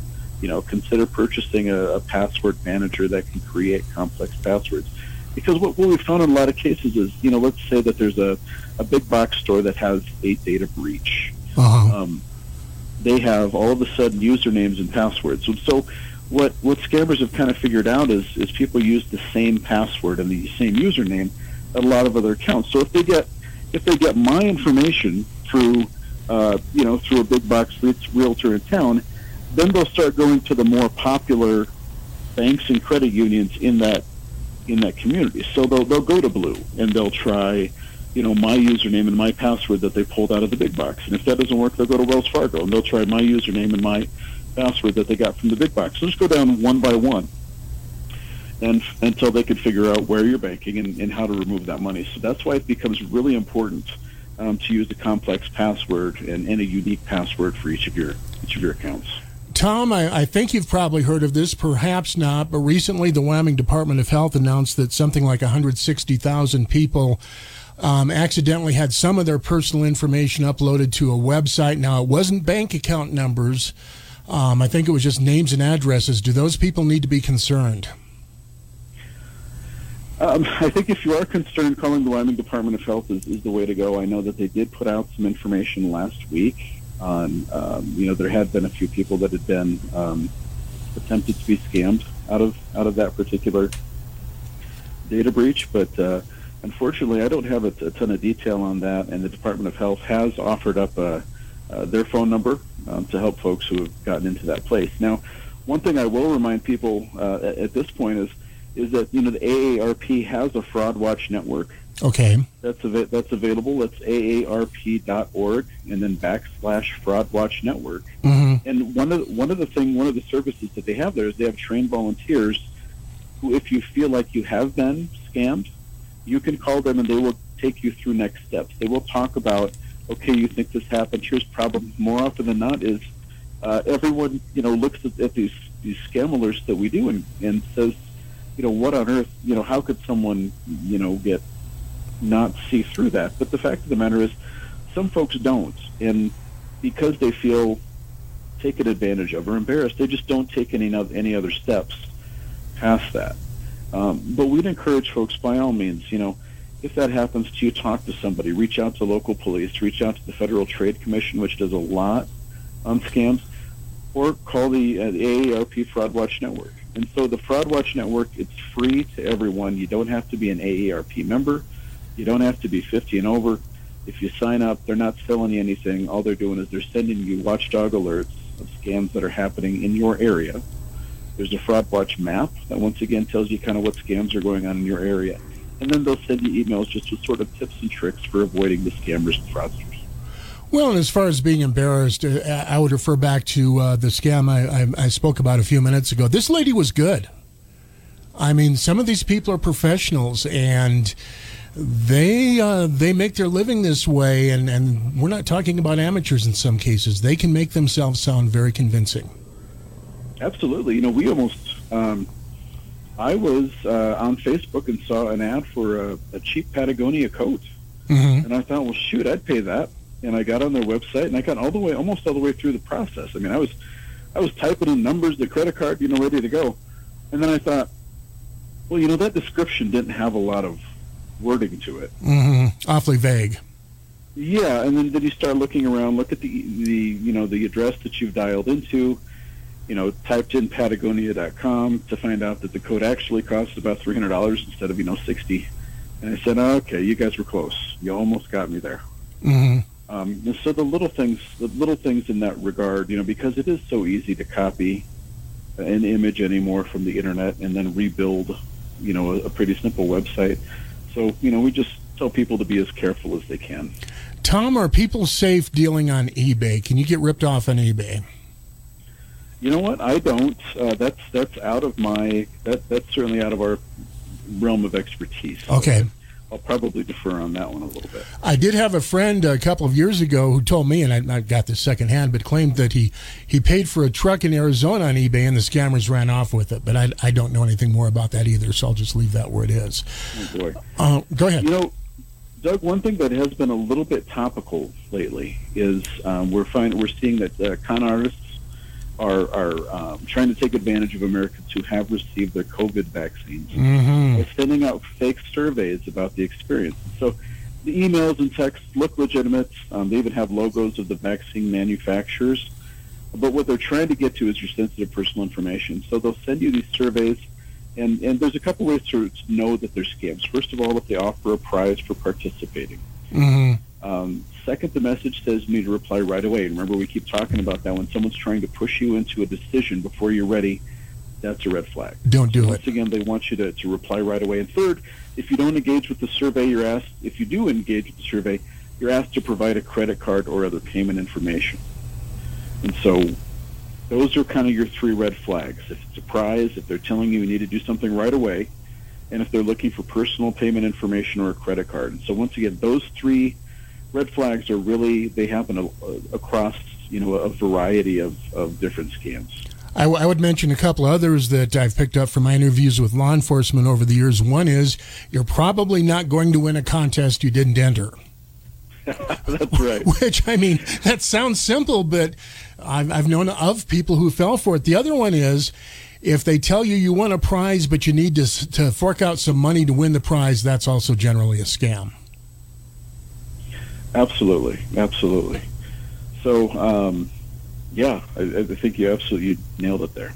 You know, consider purchasing a, a password manager that can create complex passwords. Because what, what we've found in a lot of cases is, you know, let's say that there's a, a big box store that has a data breach. Uh-huh. Um, they have all of a sudden usernames and passwords. And so what what scammers have kind of figured out is is people use the same password and the same username at a lot of other accounts. So if they get if they get my information through uh, you know through a big box realtor in town, then they'll start going to the more popular banks and credit unions in that in that community. So they'll they'll go to Blue and they'll try you know, my username and my password that they pulled out of the big box. And if that doesn't work, they'll go to Wells Fargo and they'll try my username and my password that they got from the big box. So just go down one by one and until they can figure out where you're banking and, and how to remove that money. So that's why it becomes really important um, to use a complex password and, and a unique password for each of your each of your accounts. Tom, I, I, think you've probably heard of this, perhaps not, but recently the Wyoming Department of Health announced that something like 160,000 people um, accidentally had some of their personal information uploaded to a website. Now, it wasn't bank account numbers. Um, I think it was just names and addresses. Do those people need to be concerned? Um, I think if you are concerned, calling the Wyoming Department of Health is, is, the way to go. I know that they did put out some information last week on, um, you know, there had been a few people that had been um, attempted to be scammed out of out of that particular data breach, but uh, unfortunately, I don't have a, a, ton of detail on that. And the Department of Health has offered up a, uh, their phone number um, to help folks who have gotten into that place. Now, one thing I will remind people uh, at, at this point is is that you know the AARP has a fraud watch network. Okay. That's av- that's available. That's aarp.org and then backslash fraud watch network. Mm-hmm. And one of the, one of the thing one of the services that they have there is they have trained volunteers who, if you feel like you have been scammed, you can call them and they will take you through next steps. They will talk about okay, you think this happened. Here's problem. More often than not, is uh, everyone you know looks at, at these these scam alerts that we do and, and says you know, what on earth, you know, how could someone, you know, get not see through that? But the fact of the matter is, some folks don't, and because they feel taken advantage of or embarrassed, they just don't take any any other steps past that. Um, but we'd encourage folks, by all means, you know, if that happens to you, talk to somebody, reach out to local police, reach out to the Federal Trade Commission, which does a lot on scams, or call the, uh, the AARP Fraud Watch Network. And so the Fraud Watch Network, it's free to everyone. You don't have to be an AARP member. You don't have to be 50 and over. If you sign up, they're not selling you anything. All they're doing is they're sending you watchdog alerts of scams that are happening in your area. There's a Fraud Watch map that once again tells you kind of what scams are going on in your area. And then they'll send you emails just with sort of tips and tricks for avoiding the scammers and fraudsters. Well, and as far as being embarrassed, uh, I would refer back to uh, the scam I, I, I, spoke about a few minutes ago. This lady was good. I mean, some of these people are professionals, and they uh, they make their living this way, and, and we're not talking about amateurs in some cases. They can make themselves sound very convincing. Absolutely. You know, we almost. Um, I was uh, on Facebook and saw an ad for a, a cheap Patagonia coat, mm-hmm. and I thought, well, shoot, I'd pay that and I got on their website and I got all the way, almost all the way through the process. I mean, I was, I was typing in numbers, the credit card, you know, ready to go, and then I thought, well, you know, that description didn't have a lot of wording to it. Mm-hmm. Awfully vague. Yeah, and then, then you start looking around, look at the the you know the address that you've dialed into, you know, typed in Patagonia.com to find out that the code actually costs about three hundred dollars instead of you know sixty. And I said, oh, okay, you guys were close. You almost got me there. hmm Um, and so the little things, the little things in that regard, you know, because it is so easy to copy an image anymore from the internet and then rebuild, you know, a, a pretty simple website. So you know, we just tell people to be as careful as they can. Tom, are people safe dealing on eBay? Can you get ripped off on eBay? You know what? I don't. Uh, that's that's out of my that that's certainly out of our realm of expertise. Okay. I'll probably defer on that one a little bit. I did have a friend a couple of years ago who told me, and I, I got this secondhand, but claimed that he, he paid for a truck in Arizona on eBay and the scammers ran off with it. But I, I don't know anything more about that either, so I'll just leave that where it is. Oh boy. Uh, go ahead. You know, Doug, one thing that has been a little bit topical lately is um, we're find, we're seeing that uh, con artists are are um, trying to take advantage of Americans who have received their COVID vaccines hmm by sending out fake surveys about the experience. So the emails and texts look legitimate. Um, they even have logos of the vaccine manufacturers. But what they're trying to get to is your sensitive personal information. So they'll send you these surveys, and, and there's a couple ways to, know that they're scams. First of all, if they offer a prize for participating. hmm Um, second, the message says you need to reply right away. And remember, we keep talking about that. When someone's trying to push you into a decision before you're ready, that's a red flag. Don't do it. Once again, they want you to, to reply right away. And third, if you don't engage with the survey, you're asked, if you do engage with the survey, you're asked to provide a credit card or other payment information. And so those are kind of your three red flags. If it's a prize, if they're telling you you need to do something right away, and if they're looking for personal payment information or a credit card. And so once again, those three red flags are really, they happen a, across, you know, a variety of, of different scams. I, w- I would mention a couple others that I've picked up from my interviews with law enforcement over the years. One is you're probably not going to win a contest you didn't enter. That's right. Which, I mean, that sounds simple, but I've, I've known of people who fell for it. The other one is if they tell you you won a prize, but you need to, to fork out some money to win the prize, that's also generally a scam. Absolutely, absolutely. So, um, yeah, I, I think you absolutely nailed it there.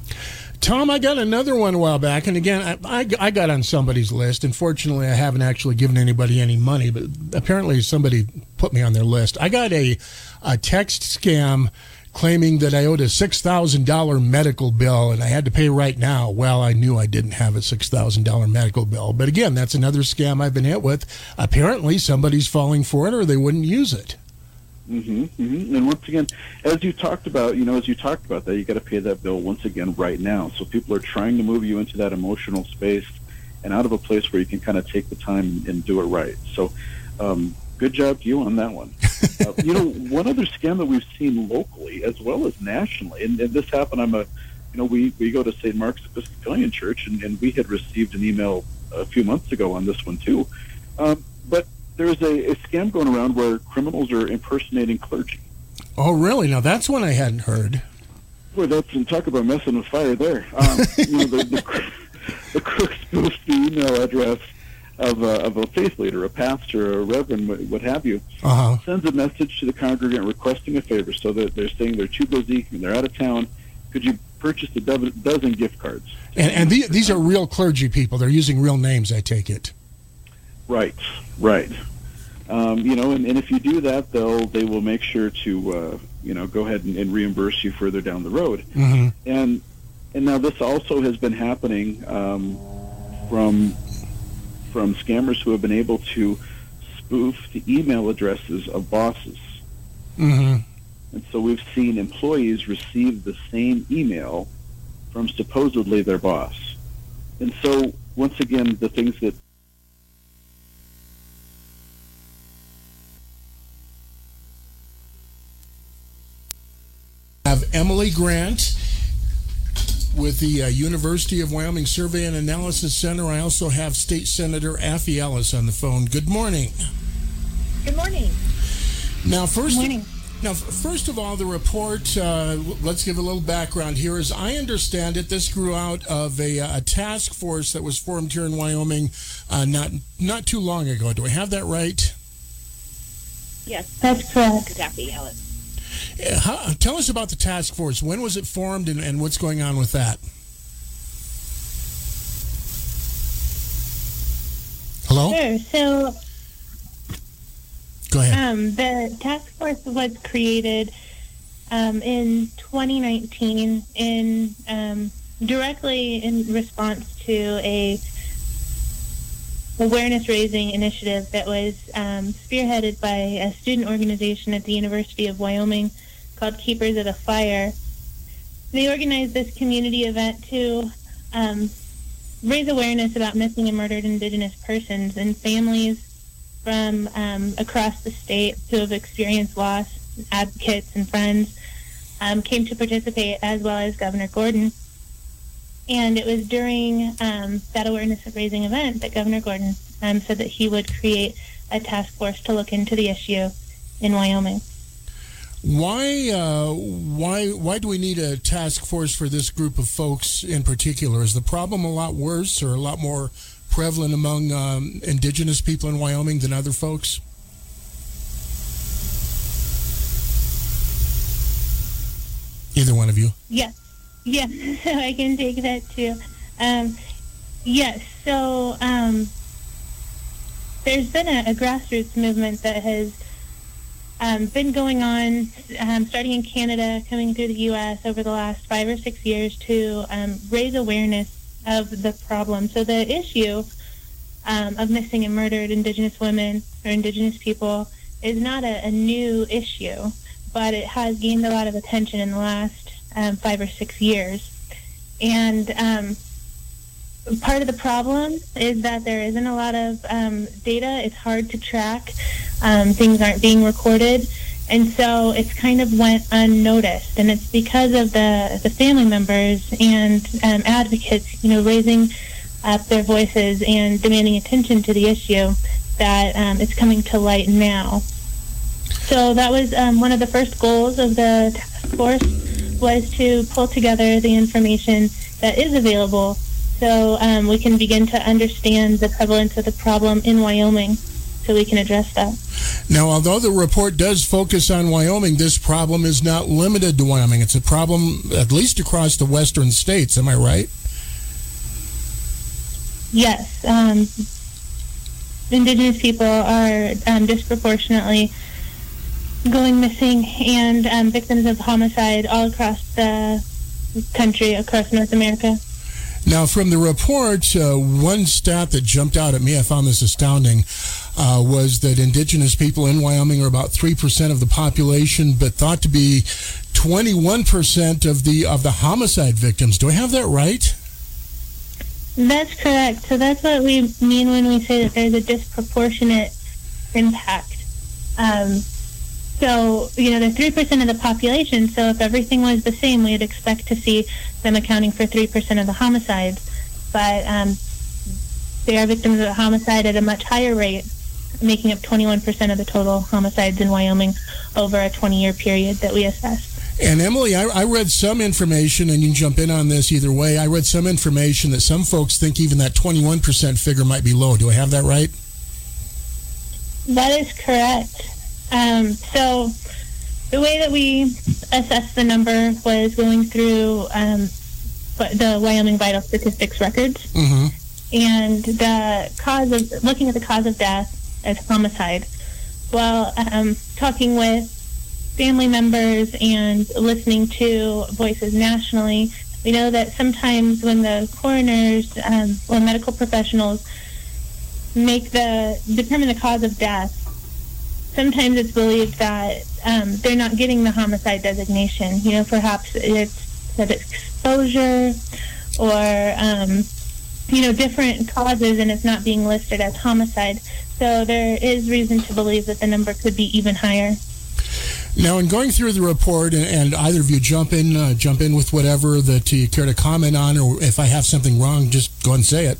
Tom, I got another one a while back, and again, I, I, I got on somebody's list. Unfortunately, I haven't actually given anybody any money, but apparently somebody put me on their list. I got a, a text scam claiming that I owed a six thousand dollar medical bill and I had to pay right now. Well, I knew I didn't have a six thousand dollar medical bill, but again, that's another scam I've been hit with. Apparently, somebody's falling for it, or they wouldn't use it. hmm hmm And once again, as you talked about, you know, as you talked about that, you got to pay that bill once again right now. So people are trying to move you into that emotional space and out of a place where you can kind of take the time and do it right. So, um, good job to you on that one. Uh, you know, one other scam that we've seen locally as well as nationally, and, and this happened. I'm a, you know, we we go to St. Mark's Episcopalian Church, and, and we had received an email a few months ago on this one too. Um, but there's a, a scam going around where criminals are impersonating clergy. Oh, really? Now that's one I hadn't heard. Boy, that's and talk about messing with fire there. Um, you know, the, the, the crook spoofed the email address of a, of a faith leader, a pastor, a reverend, what, have you, Uh huh. sends a message to the congregant requesting a favor. So that they're saying they're too busy and they're out of town. Could you purchase a dozen, gift cards? And, and the, these are real clergy people. They're using real names, I take it. Right, right. Um, you know, and, and if you do that, they'll they will make sure to uh, you know go ahead and, and reimburse you further down the road. hmm And and now this also has been happening um, from from scammers who have been able to spoof the email addresses of bosses. hmm And so we've seen employees receive the same email from supposedly their boss. And so once again, the things that have Emily Grant with the uh, University of Wyoming Survey and Analysis Center. I also have State Senator Affie Ellis on the phone. Good morning. Good morning. Now, first, morning. now, first of all, the report. Uh, let's give a little background here. As I understand it, this grew out of a, uh, a task force that was formed here in Wyoming uh, not not too long ago. Do I have that right? Yes, That's correct. Affie Ellis. Uh, how- tell us about the task force. When was it formed, and, and what's going on with that? Hello. Sure. So Go ahead. Um, the task force was created um, in 2019 in um, directly in response to a awareness raising initiative that was um, spearheaded by a student organization at the University of Wyoming called Keepers of the Fire. They organized this community event to um, raise awareness about missing and murdered Indigenous persons and families from um, across the state who have experienced loss, advocates and friends um, came to participate, as well as Governor Gordon. And it was during um, that awareness raising event that Governor Gordon um, said that he would create a task force to look into the issue in Wyoming. Why, uh, why, why do we need a task force for this group of folks in particular? Is the problem a lot worse or a lot more prevalent among um, indigenous people in Wyoming than other folks? Either one of you. Yes, yes, so I can take that too. Um, yes, so um, there's been a, a grassroots movement that has um, been going on, um, starting in Canada, coming through the U.S. over the last five or six years to um, raise awareness of the problem. So the issue um, of missing and murdered Indigenous women or Indigenous people is not a, a new issue, but it has gained a lot of attention in the last um, five or six years. And um, part of the problem is that there isn't a lot of um, data. It's hard to track. Um, things aren't being recorded. And so it's kind of went unnoticed. And it's because of the, the family members and um, advocates, you know, raising up their voices and demanding attention to the issue that um, it's coming to light now. So that was um, one of the first goals of the task force was to pull together the information that is available so um, we can begin to understand the prevalence of the problem in Wyoming so we can address that. Now, although the report does focus on Wyoming, this problem is not limited to Wyoming. It's a problem at least across the western states. Am I right? Yes, um, Indigenous people are um, disproportionately going missing and um, victims of homicide all across the country, across North America. Now, from the report, uh, one stat that jumped out at me, I found this astounding, uh, was that indigenous people in Wyoming are about 3% of the population, but thought to be 21% of the, of the homicide victims. Do I have that right? That's correct. So that's what we mean when we say that there's a disproportionate impact. Um, so, you know, they're 3% of the population, so if everything was the same, we'd expect to see them accounting for 3% of the homicides. But um, they are victims of homicide at a much higher rate, making up 21% of the total homicides in Wyoming over a 20-year period that we assessed. And Emily, I, I read some information, and you can jump in on this either way. I read some information that some folks think even that 21% figure might be low. Do I have that right? That is correct. Um, so the way that we assessed the number was going through um, the Wyoming Vital Statistics records, Mm-hmm. and the cause of looking at the cause of death as homicide, while um, talking with family members and listening to voices nationally. We know that sometimes when the coroners um, or medical professionals make the determine the cause of death, sometimes it's believed that um, they're not getting the homicide designation. You know, perhaps it's that exposure or um, you know different causes, and it's not being listed as homicide. So there is reason to believe that the number could be even higher. Now, in going through the report, and, either of you jump in, uh, jump in with whatever that you care to comment on, or if I have something wrong, just go and say it.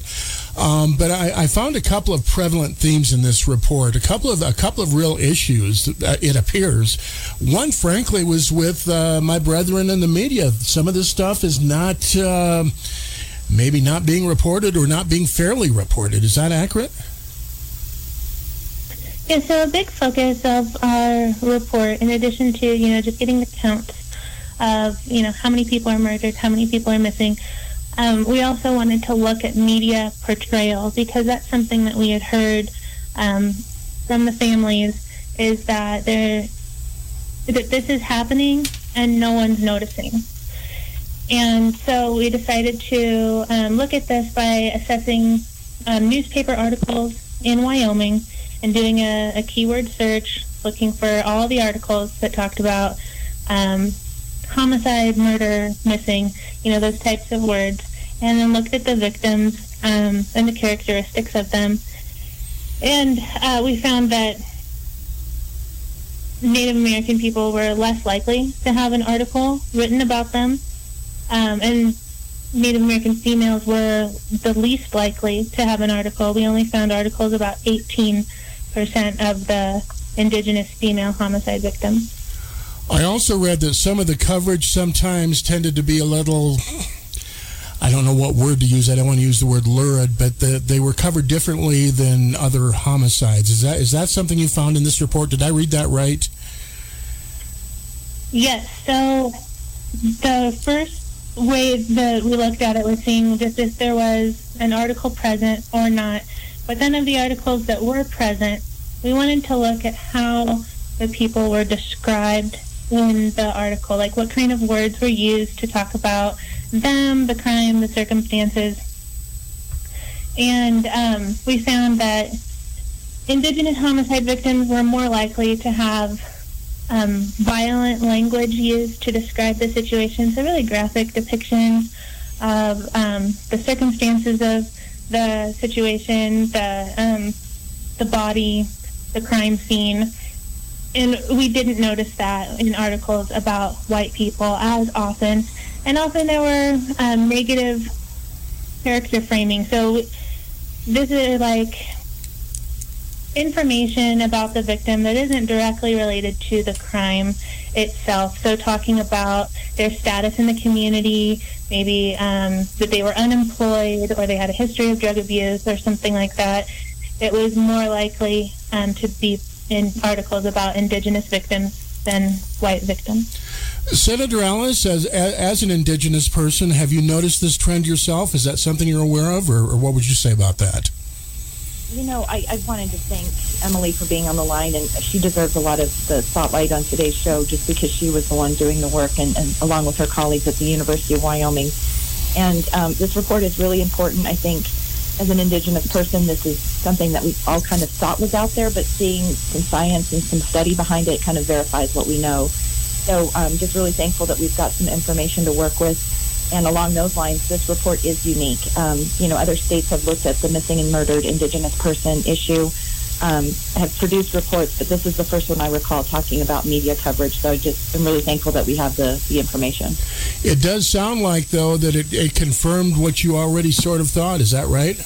Um, but I, I found a couple of prevalent themes in this report, a couple of a couple of real issues. Uh, it appears one, frankly, was with uh, my brethren in the media. Some of this stuff is not uh, maybe not being reported or not being fairly reported. Is that accurate? Yeah, so a big focus of our report, in addition to, you know, just getting the count of, you know, how many people are murdered, how many people are missing, um, we also wanted to look at media portrayal because that's something that we had heard um, from the families is that there that this is happening and no one's noticing. And so we decided to um, look at this by assessing um, newspaper articles in Wyoming and doing a, a, keyword search, looking for all the articles that talked about um, homicide, murder, missing, you know, those types of words, and then looked at the victims um, and the characteristics of them. And uh, we found that Native American people were less likely to have an article written about them, um, and Native American females were the least likely to have an article. We only found articles about 18% of the indigenous female homicide victims. I also read that some of the coverage sometimes tended to be a little I don't know what word to use. I don't want to use the word lurid, but the, they were covered differently than other homicides. Is that is that something you found in this report? Did I read that right? Yes. So the first way that we looked at it was seeing just if there was an article present or not. But then of the articles that were present, we wanted to look at how the people were described in the article, like what kind of words were used to talk about them, the crime, the circumstances. And um, we found that indigenous homicide victims were more likely to have um, violent language used to describe the situation, so really graphic depictions of um, the circumstances of the situation, the um, the body, the crime scene. And we didn't notice that in articles about white people as often and often there were um, negative character framing. So this is like information about the victim that isn't directly related to the crime itself. So talking about their status in the community, maybe um, that they were unemployed or they had a history of drug abuse or something like that. It was more likely um, to be in articles about indigenous victims than white victims. Senator Ellis, as, as an Indigenous person, have you noticed this trend yourself? Is that something you're aware of, or, or what would you say about that? You know, I, I wanted to thank Emily for being on the line, and she deserves a lot of the spotlight on today's show just because she was the one doing the work, and, and along with her colleagues at the University of Wyoming. And um, this report is really important. I think as an Indigenous person, this is something that we all kind of thought was out there, but seeing some science and some study behind it kind of verifies what we know. So I'm just really thankful that we've got some information to work with. And along those lines, this report is unique. Um, you know, other states have looked at the missing and murdered Indigenous person issue, um, have produced reports, but this is the first one I recall talking about media coverage. So I just am really thankful that we have the, the information. It does sound like, though, that it, it confirmed what you already sort of thought. Is that right?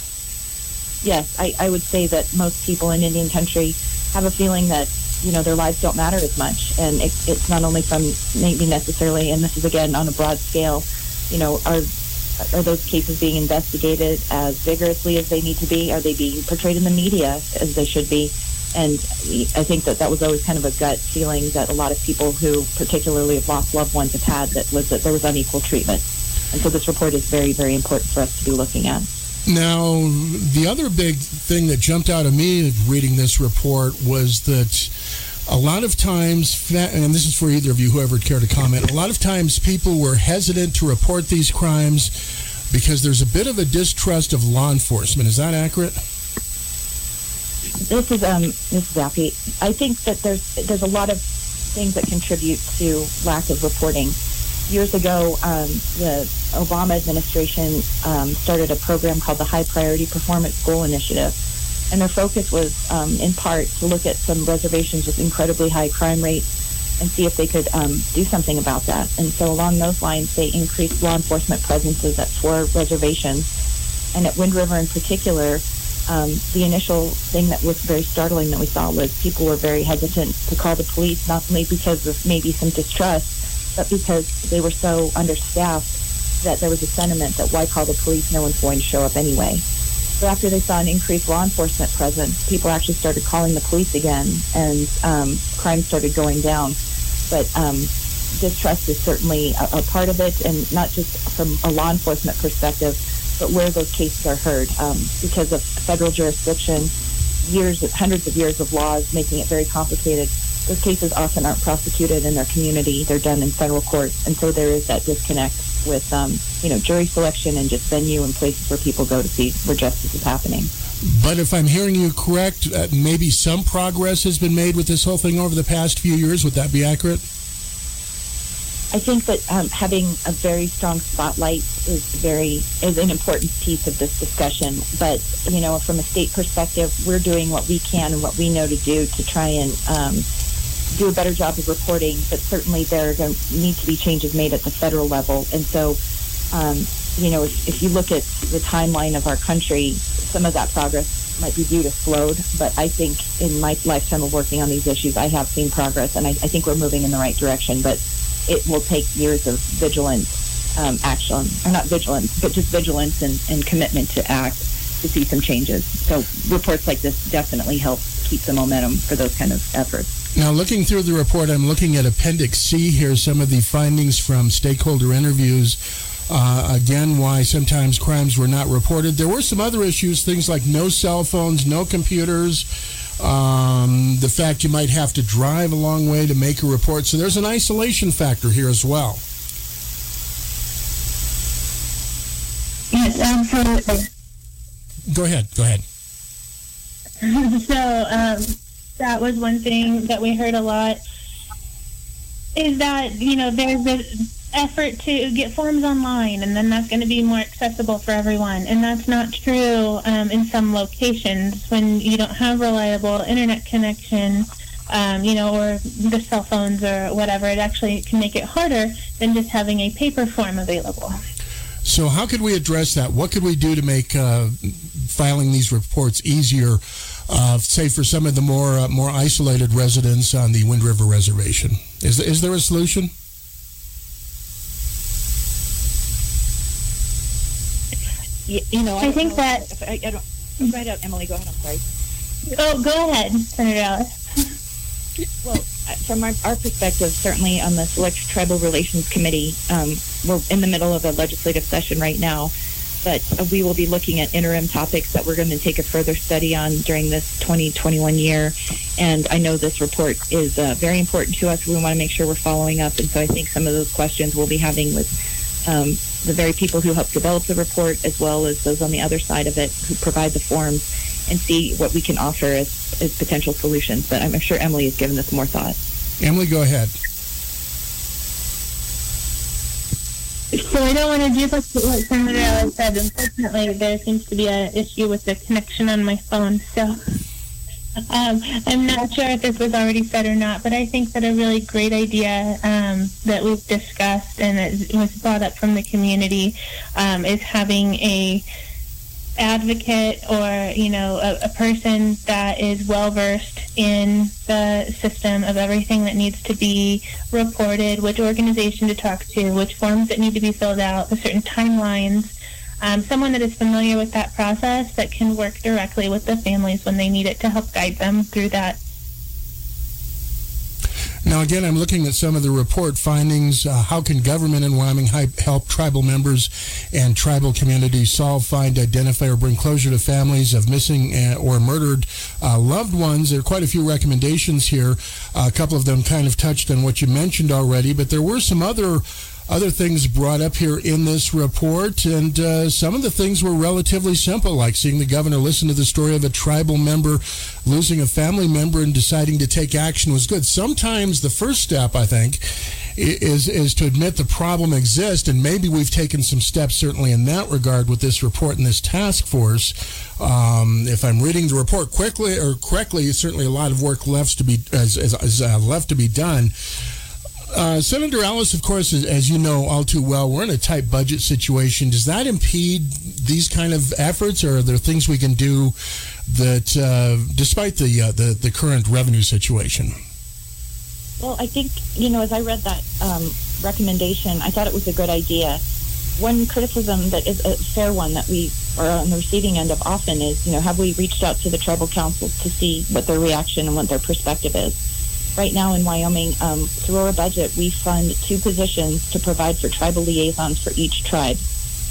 Yes, I, I would say that most people in Indian country have a feeling that you know their lives don't matter as much and it, it's not only from maybe necessarily and this is again on a broad scale you know are are those cases being investigated as vigorously as they need to be? Are they being portrayed in the media as they should be? And I think that that was always kind of a gut feeling that a lot of people who particularly have lost loved ones have had that was that there was unequal treatment. And so this report is very very important for us to be looking at. Now, the other big thing that jumped out of me reading this report was that a lot of times, and this is for either of you, whoever would care to comment, a lot of times people were hesitant to report these crimes because there's a bit of a distrust of law enforcement. Is that accurate? This is um, is Affie. I think that there's there's a lot of things that contribute to lack of reporting. Years ago, um, the Obama administration um, started a program called the High Priority Performance Goal Initiative and their focus was um, in part to look at some reservations with incredibly high crime rates and see if they could um, do something about that. And so along those lines, they increased law enforcement presences at four reservations. And at Wind River in particular, um, the initial thing that was very startling that we saw was people were very hesitant to call the police, not only because of maybe some distrust, but because they were so understaffed that there was a sentiment that why call the police, no one's going to show up anyway. So after they saw an increased law enforcement presence, people actually started calling the police again, and um, crime started going down. But um, distrust is certainly a, a, part of it, and not just from a law enforcement perspective, but where those cases are heard. Um, because of federal jurisdiction, years, hundreds of years of laws making it very complicated, those cases often aren't prosecuted in their community. They're done in federal courts, and so there is that disconnect with, um, you know, jury selection and just venue and places where people go to see where justice is happening. But if I'm hearing you correct, uh, maybe some progress has been made with this whole thing over the past few years. Would that be accurate? I think that um, having a very strong spotlight is very is an important piece of this discussion. But you know, from a state perspective, we're doing what we can and what we know to do to try and um, do a better job of reporting. But certainly, there need to be changes made at the federal level. And so, um, you know, if, if you look at the timeline of our country, some of that progress might be due to slowed. But I think in my lifetime of working on these issues, I have seen progress, and I, I think we're moving in the right direction. But it will take years of vigilant um, action, or not vigilance, but just vigilance and, and commitment to act to see some changes. So reports like this definitely help keep the momentum for those kind of efforts. Now, looking through the report, I'm looking at Appendix C here, some of the findings from stakeholder interviews. Uh, again, why sometimes crimes were not reported. There were some other issues, things like no cell phones, no computers, um, the fact you might have to drive a long way to make a report. So there's an isolation factor here as well. Yes, absolutely. Go ahead. Go ahead. so um, that was one thing that we heard a lot. Is that you know there's a effort to get forms online, and then that's going to be more accessible for everyone. And that's not true um, in some locations when you don't have reliable internet connection, um, you know, or the cell phones or whatever. It actually can make it harder than just having a paper form available. So, how could we address that? What could we do to make uh, filing these reports easier? Uh, say for some of the more uh, more isolated residents on the Wind River Reservation, is is there a solution? You, you know, I, I think that if I, I don't. Right out, Emily. Go ahead. I'm sorry. Oh, go ahead, Senator Ellis. well, from our, our, perspective, certainly on the Select Tribal Relations Committee, um, we're in the middle of a legislative session right now, but we will be looking at interim topics that we're going to take a further study on during this 2021 year. And I know this report is uh, very important to us. We want to make sure we're following up, and so I think some of those questions we'll be having with um, the very people who help develop the report, as well as those on the other side of it who provide the forms, and see what we can offer as, as potential solutions. But I'm sure Emily has given this more thought. Emily, go ahead. So I don't want to duplicate what Senator Ellis said. Unfortunately, there seems to be an issue with the connection on my phone. So um, I'm not sure if this was already said or not, but I think that a really great idea um, that we've discussed and that was brought up from the community um, is having a advocate or you know a, a person that is well versed in the system of everything that needs to be reported, which organization to talk to, which forms that need to be filled out, the certain timelines um, someone that is familiar with that process that can work directly with the families when they need it to help guide them through that. Now, again, I'm looking at some of the report findings. Uh, how can government in Wyoming help tribal members and tribal communities solve, find, identify, or bring closure to families of missing uh, or murdered uh, loved ones? There are quite a few recommendations here. Uh, a couple of them kind of touched on what you mentioned already, but there were some other other things brought up here in this report, and uh, some of the things were relatively simple, like seeing the governor listen to the story of a tribal member losing a family member and deciding to take action was good. Sometimes the first step, I think, is is to admit the problem exists, and maybe we've taken some steps certainly in that regard with this report and this task force. Um, if I'm reading the report quickly or correctly, certainly a lot of work left to be as, as, as uh, left to be done. Uh, Senator Ellis, of course, as you know all too well, we're in a tight budget situation. Does that impede these kind of efforts, or are there things we can do that, uh, despite the, uh, the, the current revenue situation? Well, I think you know, as I read that um, recommendation, I thought it was a good idea. one criticism that is a fair one that we are on the receiving end of often is, you know, have we reached out to the tribal councils to see what their reaction and what their perspective is? Right now in Wyoming, um, through our budget, we fund two positions to provide for tribal liaisons for each tribe.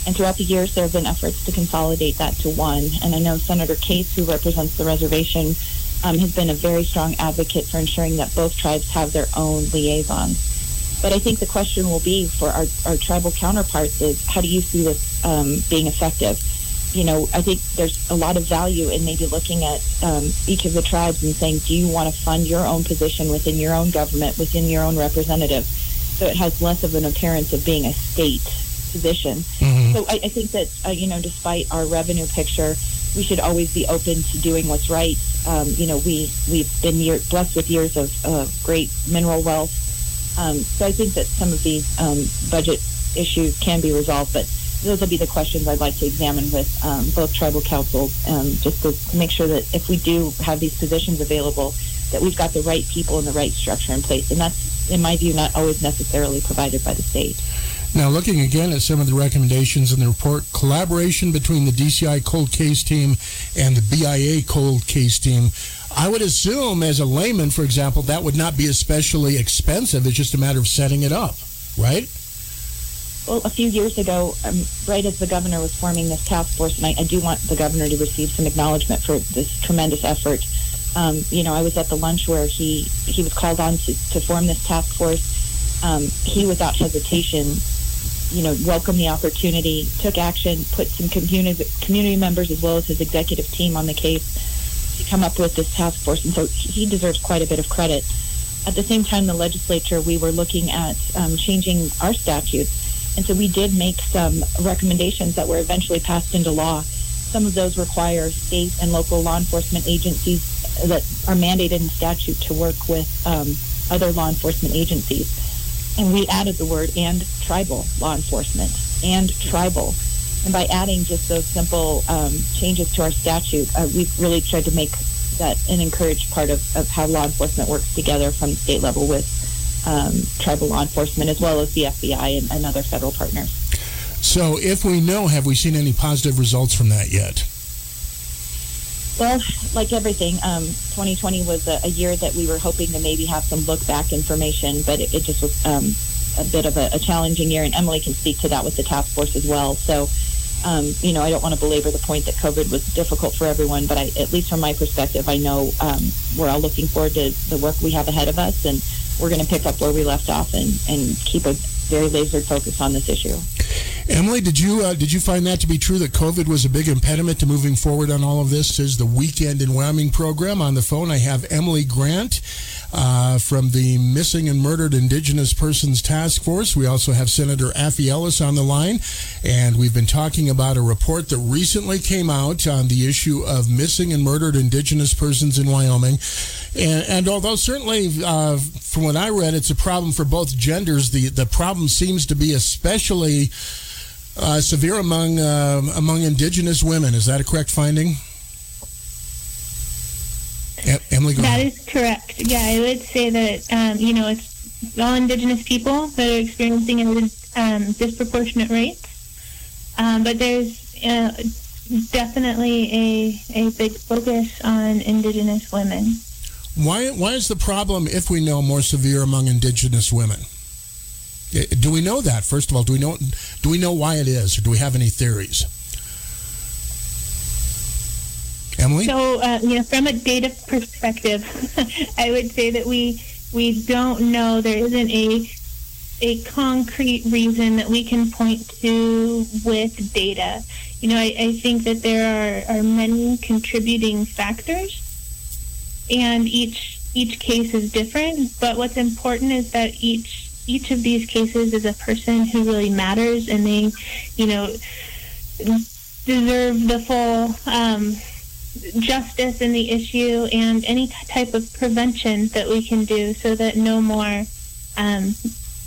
And throughout the years, there have been efforts to consolidate that to one. And I know Senator Case, who represents the reservation, um, has been a very strong advocate for ensuring that both tribes have their own liaisons. But I think the question will be for our, our tribal counterparts is how do you see this um, being effective? You know, I think there's a lot of value in maybe looking at um, each of the tribes and saying, do you want to fund your own position within your own government, within your own representative? So it has less of an appearance of being a state position. Mhm. So I, I think that, uh, you know, despite our revenue picture, we should always be open to doing what's right. Um, you know, we, we've been year, blessed with years of uh, great mineral wealth. Um, so I think that some of these um, budget issues can be resolved, but those will be the questions I'd like to examine with um, both tribal councils, um, just to, make sure that if we do have these positions available, that we've got the right people and the right structure in place. And that's, in my view, not always necessarily provided by the state. Now, looking again at some of the recommendations in the report, collaboration between the DCI cold case team and the BIA cold case team. I would assume, as a layman, for example, that would not be especially expensive. It's just a matter of setting it up, right? Well, a few years ago, um, right as the governor was forming this task force, and I, I do want the governor to receive some acknowledgement for this tremendous effort. Um, you know, I was at the lunch where he he was called on to, to form this task force. Um, he, without hesitation, you know, welcomed the opportunity, took action, put some community community members as well as his executive team on the case to come up with this task force, and so he deserves quite a bit of credit. At the same time, the legislature, we were looking at um, changing our statutes, and so we did make some recommendations that were eventually passed into law. Some of those require state and local law enforcement agencies that are mandated in statute to work with um, other law enforcement agencies. And we added the word and tribal law enforcement and tribal. And by adding just those simple um, changes to our statute, uh, we've really tried to make that an encouraged part of, of how law enforcement works together from the state level with um, tribal law enforcement as well as the FBI and, and other federal partners. So, if we know, have we seen any positive results from that yet? Well, like everything, um, 2020 was a, a year that we were hoping to maybe have some look back information, but it, it just was um, a bit of a, a challenging year, and Emily can speak to that with the task force as well. So, um, you know, I don't want to belabor the point that COVID was difficult for everyone, but I, at least from my perspective, I know um, we're all looking forward to the work we have ahead of us, and we're going to pick up where we left off and, and keep a very laser focus on this issue. Emily, did you uh, did you find that to be true that COVID was a big impediment to moving forward on all of this? Is the Weekend in Wyoming program. On the phone, I have Emily Grant uh, from the Missing and Murdered Indigenous Persons Task Force. We also have Senator Affie Ellis on the line, and we've been talking about a report that recently came out on the issue of missing and murdered Indigenous persons in Wyoming. And, and although certainly, uh, from what I read, it's a problem for both genders, the the problem seems to be especially uh, severe among uh, among Indigenous women. Is that a correct finding? Emily, go That ahead. is correct. Yeah, I would say that um, you know it's all Indigenous people that are experiencing it at um, disproportionate rates, um, but there's uh, definitely a a big focus on Indigenous women. Why why is the problem, if we know, more severe among Indigenous women? Eh, Do we know that? First of all, do we know do we know why it is, or do we have any theories? Emily, So, uh, you know, from a data perspective, I would say that we we don't know. There isn't a a concrete reason that we can point to with data. You know, I, I think that there are, are many contributing factors, and each each case is different. But what's important is that each each of these cases is a person who really matters, and they, you know, deserve the full. Um, justice in the issue and any type of prevention that we can do so that no more um,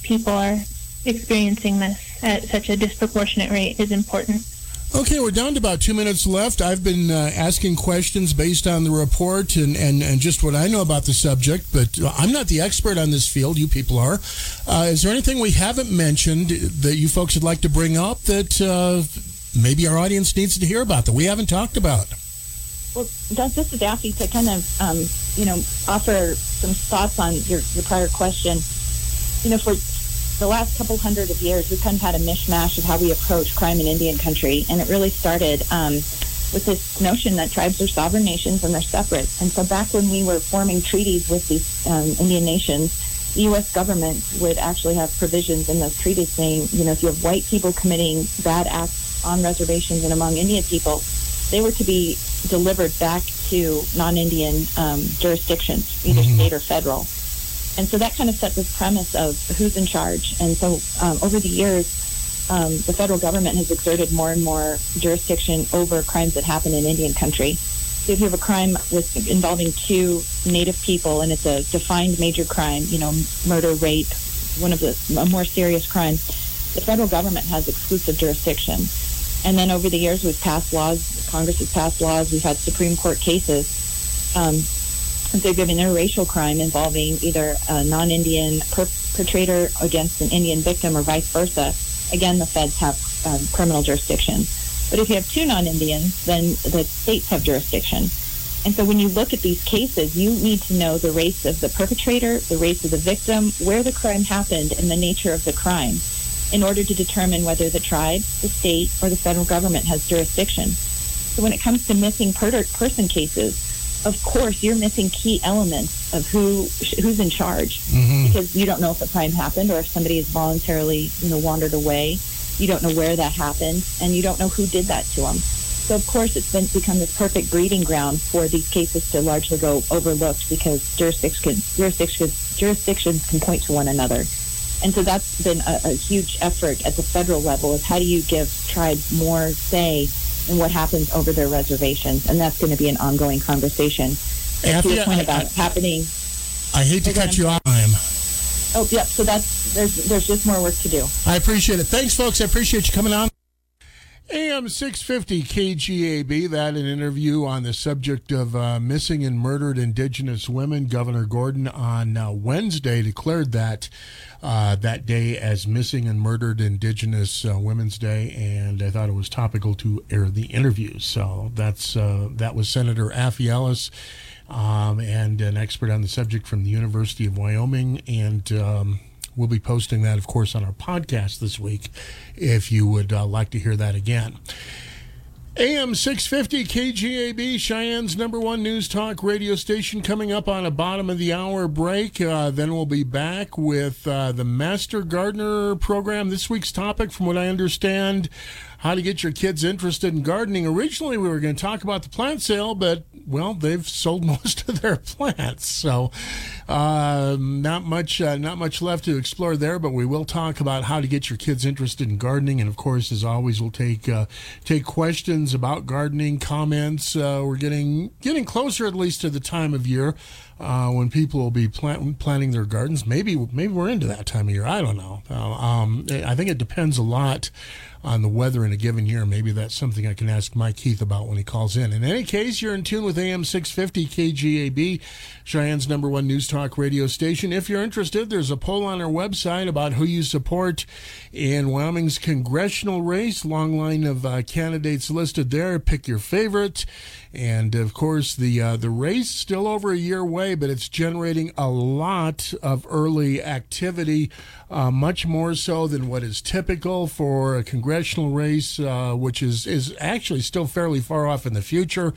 people are experiencing this at such a disproportionate rate is important. Okay, we're down to about two minutes left. I've been uh, asking questions based on the report and, and, and just what I know about the subject, but I'm not the expert on this field. You people are. Uh, is there anything we haven't mentioned that you folks would like to bring up that uh, maybe our audience needs to hear about that we haven't talked about? Well, Doug, this is Daffy to kind of, um, you know, offer some thoughts on your, your prior question. You know, for the last couple hundred of years, we've kind of had a mishmash of how we approach crime in Indian country, and it really started um, with this notion that tribes are sovereign nations and they're separate. And so back when we were forming treaties with these um, Indian nations, the U.S. government would actually have provisions in those treaties saying, you know, if you have white people committing bad acts on reservations and among Indian people, they were to be delivered back to non-Indian um, jurisdictions, either mm-hmm. state or federal. And so that kind of set this premise of who's in charge. And so um, over the years, um, the federal government has exerted more and more jurisdiction over crimes that happen in Indian country. So if you have a crime with involving two native people and it's a defined major crime, you know, murder, rape, one of the a more serious crime, the federal government has exclusive jurisdiction. And then over the years, we've passed laws. Congress has passed laws. We've had Supreme Court cases. Um, they've given interracial crime involving either a non-Indian perpetrator against an Indian victim or vice versa. Again, the feds have um, criminal jurisdiction. But if you have two non-Indians, then the states have jurisdiction. And so when you look at these cases, you need to know the race of the perpetrator, the race of the victim, where the crime happened, and the nature of the crime in order to determine whether the tribe, the state, or the federal government has jurisdiction. So when it comes to missing per- person cases, of course you're missing key elements of who who's in charge mm-hmm. because you don't know if a crime happened or if somebody has voluntarily you know wandered away. You don't know where that happened, and you don't know who did that to them. So of course it's been become this perfect breeding ground for these cases to largely go overlooked because jurisdictions jurisdictions jurisdictions can point to one another. And so that's been a, a huge effort at the federal level of how do you give tribes more say in what happens over their reservations. And that's going to be an ongoing conversation. And to your point about I, happening. I hate to cut you off. Oh, yeah. So that's there's there's just more work to do. I appreciate it. Thanks, folks. I appreciate you coming on. AM 650 KGAB, that an interview on the subject of uh, missing and murdered Indigenous women. Governor Gordon on uh, Wednesday declared that uh, that day as Missing and Murdered Indigenous uh, Women's Day, and I thought it was topical to air the interview. So that's uh, that was Senator Affie Ellis. Um, and an expert on the subject from the University of Wyoming, and um, We'll be posting that, of course, on our podcast this week if you would uh, like to hear that again. AM 650 KGAB, Cheyenne's number one news talk radio station, coming up on a bottom of the hour break. Uh, then we'll be back with uh, the Master Gardener program. This week's topic, from what I understand, how to get your kids interested in gardening. Originally, we were going to talk about the plant sale, but well, they've sold most of their plants, so uh, not much, uh, not much left to explore there. But we will talk about how to get your kids interested in gardening, and of course, as always, we'll take uh, take questions about gardening, comments. Uh, we're getting getting closer, at least, to the time of year uh, when people will be plant, planting their gardens. Maybe maybe we're into that time of year. I don't know. Uh, um, I think it depends a lot on the weather in a given year. Maybe that's something I can ask Mike Heath about when he calls in. In any case, you're in tune with AM 650 KGAB, Cheyenne's number one news talk radio station. If you're interested, there's a poll on our website about who you support in Wyoming's congressional race. Long line of uh, candidates listed there. Pick your favorite. And of course, the uh, the race still over a year away, but it's generating a lot of early activity, uh, much more so than what is typical for a congressional race, uh, which is is actually still fairly far off in the future.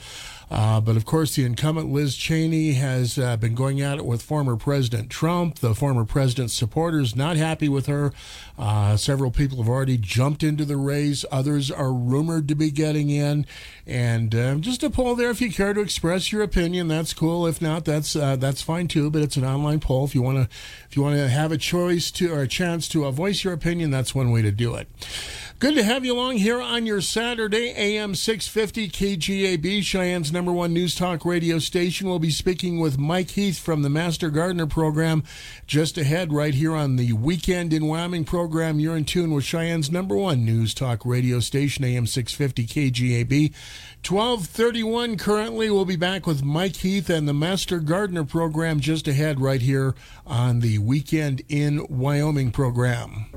Uh, but of course, the incumbent Liz Cheney has uh, been going at it with former President Trump. The former president's supporters not happy with her. Uh, several people have already jumped into the race. Others are rumored to be getting in. And uh, just a poll there if you care to express your opinion. That's cool. If not, that's uh, that's fine too. But it's an online poll. If you want to if you want to have a choice to or a chance to uh, voice your opinion, that's one way to do it. Good to have you along here on your Saturday, AM 650 KGAB, Cheyenne's number one news talk radio station. We'll be speaking with Mike Heath from the Master Gardener program just ahead, right here on the Weekend in Wyoming program. You're in tune with Cheyenne's number one news talk radio station, AM 650 KGAB. 1231 currently. We'll be back with Mike Heath and the Master Gardener program just ahead, right here on the Weekend in Wyoming program.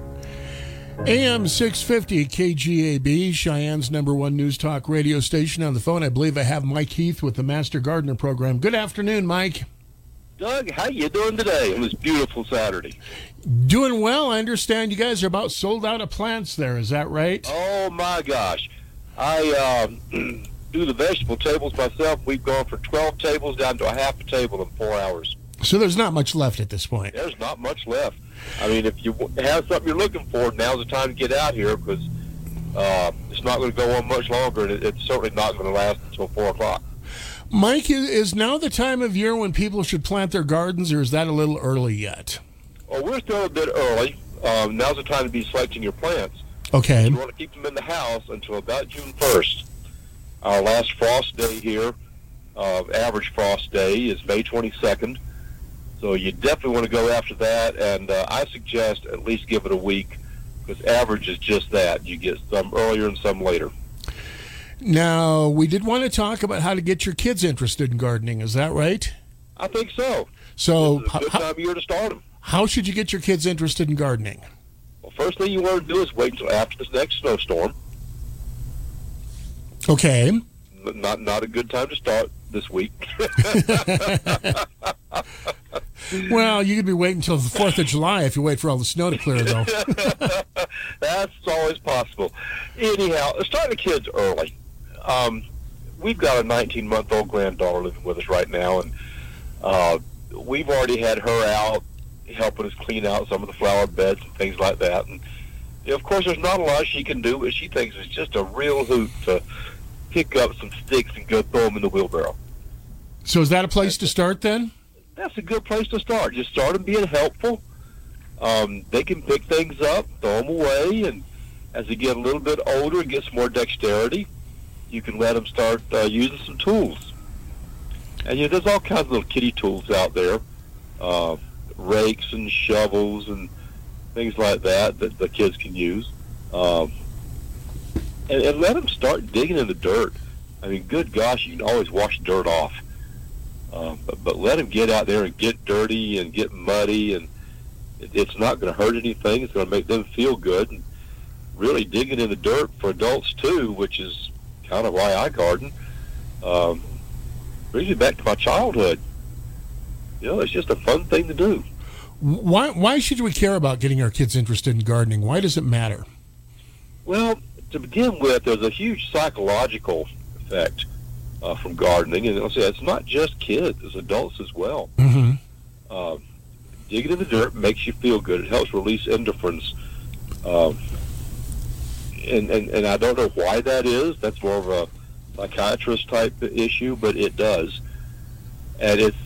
AM 650 KGAB, Cheyenne's number one news talk radio station. On the phone, I believe I have Mike Heath with the Master Gardener program. Good afternoon, Mike. Doug, how you doing today on this beautiful Saturday? Doing well. I understand you guys are about sold out of plants there. Is that right? Oh my gosh, I um, do the vegetable tables myself. We've gone from 12 tables down to a half a table in four hours. So there's not much left at this point. There's not much left. I mean, if you have something you're looking for, now's the time to get out here because uh, it's not going to go on much longer, and it's certainly not going to last until four o'clock. Mike, is now the time of year when people should plant their gardens, or is that a little early yet? Well, we're still a bit early. Um, now's the time to be selecting your plants. Okay. You want to keep them in the house until about June 1st. Our last frost day here, uh, average frost day, is May 22nd. So you definitely want to go after that, and uh, I suggest at least give it a week because average is just that. You get some earlier and some later. Now, we did want to talk about how to get your kids interested in gardening. Is that right? I think so. So, this is a good time of year to start them. how should you get your kids interested in gardening? Well, first thing you want to do is wait until after this next snowstorm. Okay. Not not a good time to start this week. Well, you could be waiting until the 4th of July if you wait for all the snow to clear, though. That's always possible. Anyhow, start the kids early. Um, we've got a 19 month old granddaughter living with us right now, and uh, we've already had her out helping us clean out some of the flower beds and things like that. And you know, of course, there's not a lot she can do, but she thinks it's just a real hoot to pick up some sticks and go throw them in the wheelbarrow. So, is that a place to start then? That's a good place to start. Just start them being helpful. Um, they can pick things up, throw them away, and as they get a little bit older and get some more dexterity, you can let them start uh, using some tools. And you know, there's all kinds of little kitty tools out there, uh, rakes and shovels and things like that that the kids can use. Um, and, and let them start digging in the dirt. I mean, good gosh, you can always wash dirt off. Um, but, but let them get out there and get dirty and get muddy, and it, it's not going to hurt anything. It's going to make them feel good. And really digging in the dirt for adults too, which is kind of why I garden. Um, brings me back to my childhood. You know, it's just a fun thing to do. Why, why should we care about getting our kids interested in gardening? Why does it matter? Well, to begin with, there's a huge psychological effect uh, from gardening, and I'll say it's not just kids; it's adults as well. Mm-hmm. Uh, digging in the dirt makes you feel good. It helps release endorphins. Um, and, and, and I don't know why that is. That's more of a psychiatrist type issue, but it does. And it's,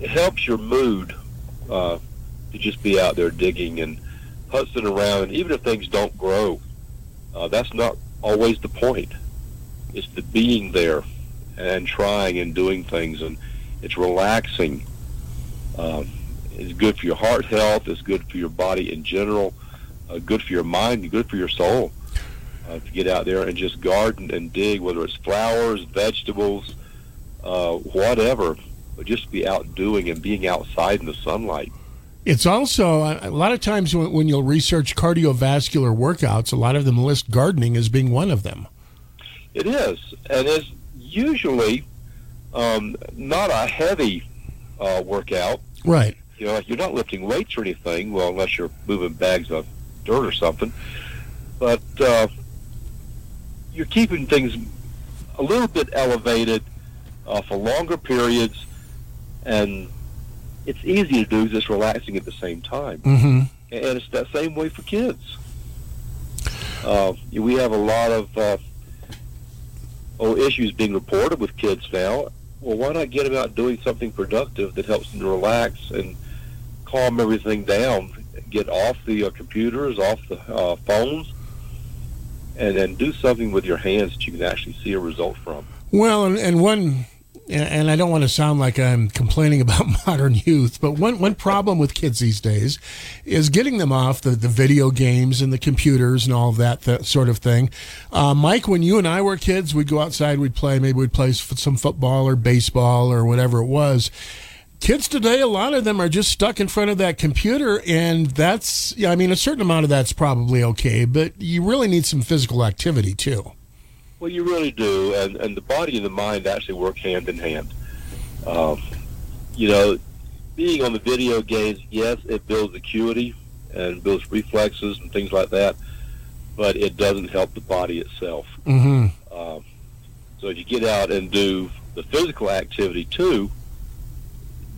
it helps your mood uh, to just be out there digging and putzing around. And even if things don't grow, uh, that's not always the point. It's the being there and trying and doing things, and it's relaxing. Um, it's good for your heart health. It's good for your body in general. Uh, good for your mind. Good for your soul. Uh, to get out there and just garden and dig, whether it's flowers, vegetables, uh, whatever, but just be out doing and being outside in the sunlight. It's also a lot of times when, when you'll research cardiovascular workouts, a lot of them list gardening as being one of them. It is, and it's usually um, not a heavy uh, workout. Right. You know, you're not lifting weights or anything, well, unless you're moving bags of dirt or something. But uh, you're keeping things a little bit elevated uh, for longer periods, and it's easy to do just relaxing at the same time. Mm-hmm. And it's that same way for kids. Uh, we have a lot of uh, oh, issues being reported with kids now. Well, why not get them out doing something productive that helps them to relax and calm everything down? Get off the uh, computers, off the uh, phones, and then do something with your hands that you can actually see a result from. Well, and, and one, and I don't want to sound like I'm complaining about modern youth, but one, one problem with kids these days is getting them off the, the video games and the computers and all of that, that sort of thing. Uh, Mike, when you and I were kids, we'd go outside, we'd play, maybe we'd play some football or baseball or whatever it was kids today, a lot of them are just stuck in front of that computer, and that's, yeah, I mean, a certain amount of that's probably okay, but you really need some physical activity too. Well, you really do, and, and the body and the mind actually work hand in hand. Um, you know, being on the video games, yes, it builds acuity and builds reflexes and things like that, but it doesn't help the body itself. Mm-hmm. Um, so if you get out and do the physical activity too,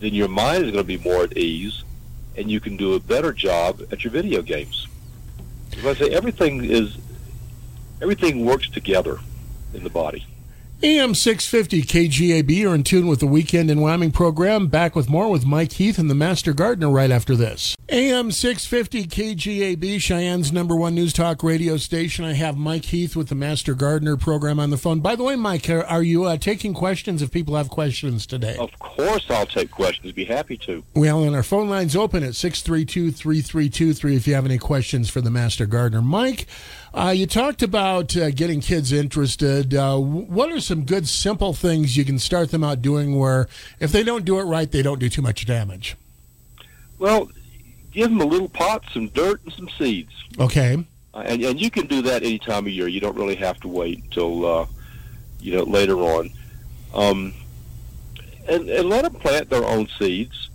then your mind is going to be more at ease, and you can do a better job at your video games. As I say, everything is everything works together in the body. AM 650 KGAB, you're in tune with the Weekend in Wyoming program. Back with more with Mike Heath and the Master Gardener right after this. AM 650 KGAB, Cheyenne's number one news talk radio station. I have Mike Heath with the Master Gardener program on the phone. By the way, Mike, are, you uh, taking questions if people have questions today? Of course, I'll take questions. Be happy to. Well, and our phone line's open at 632 3323 if you have any questions for the Master Gardener. Mike, uh, you talked about uh, getting kids interested. Uh, what are some good, simple things you can start them out doing where if they don't do it right, they don't do too much damage? Well, give them a little pot, some dirt, and some seeds. Okay. Uh, and, and you can do that any time of year. You don't really have to wait until uh, you know later on. Um, and, and let them plant their own seeds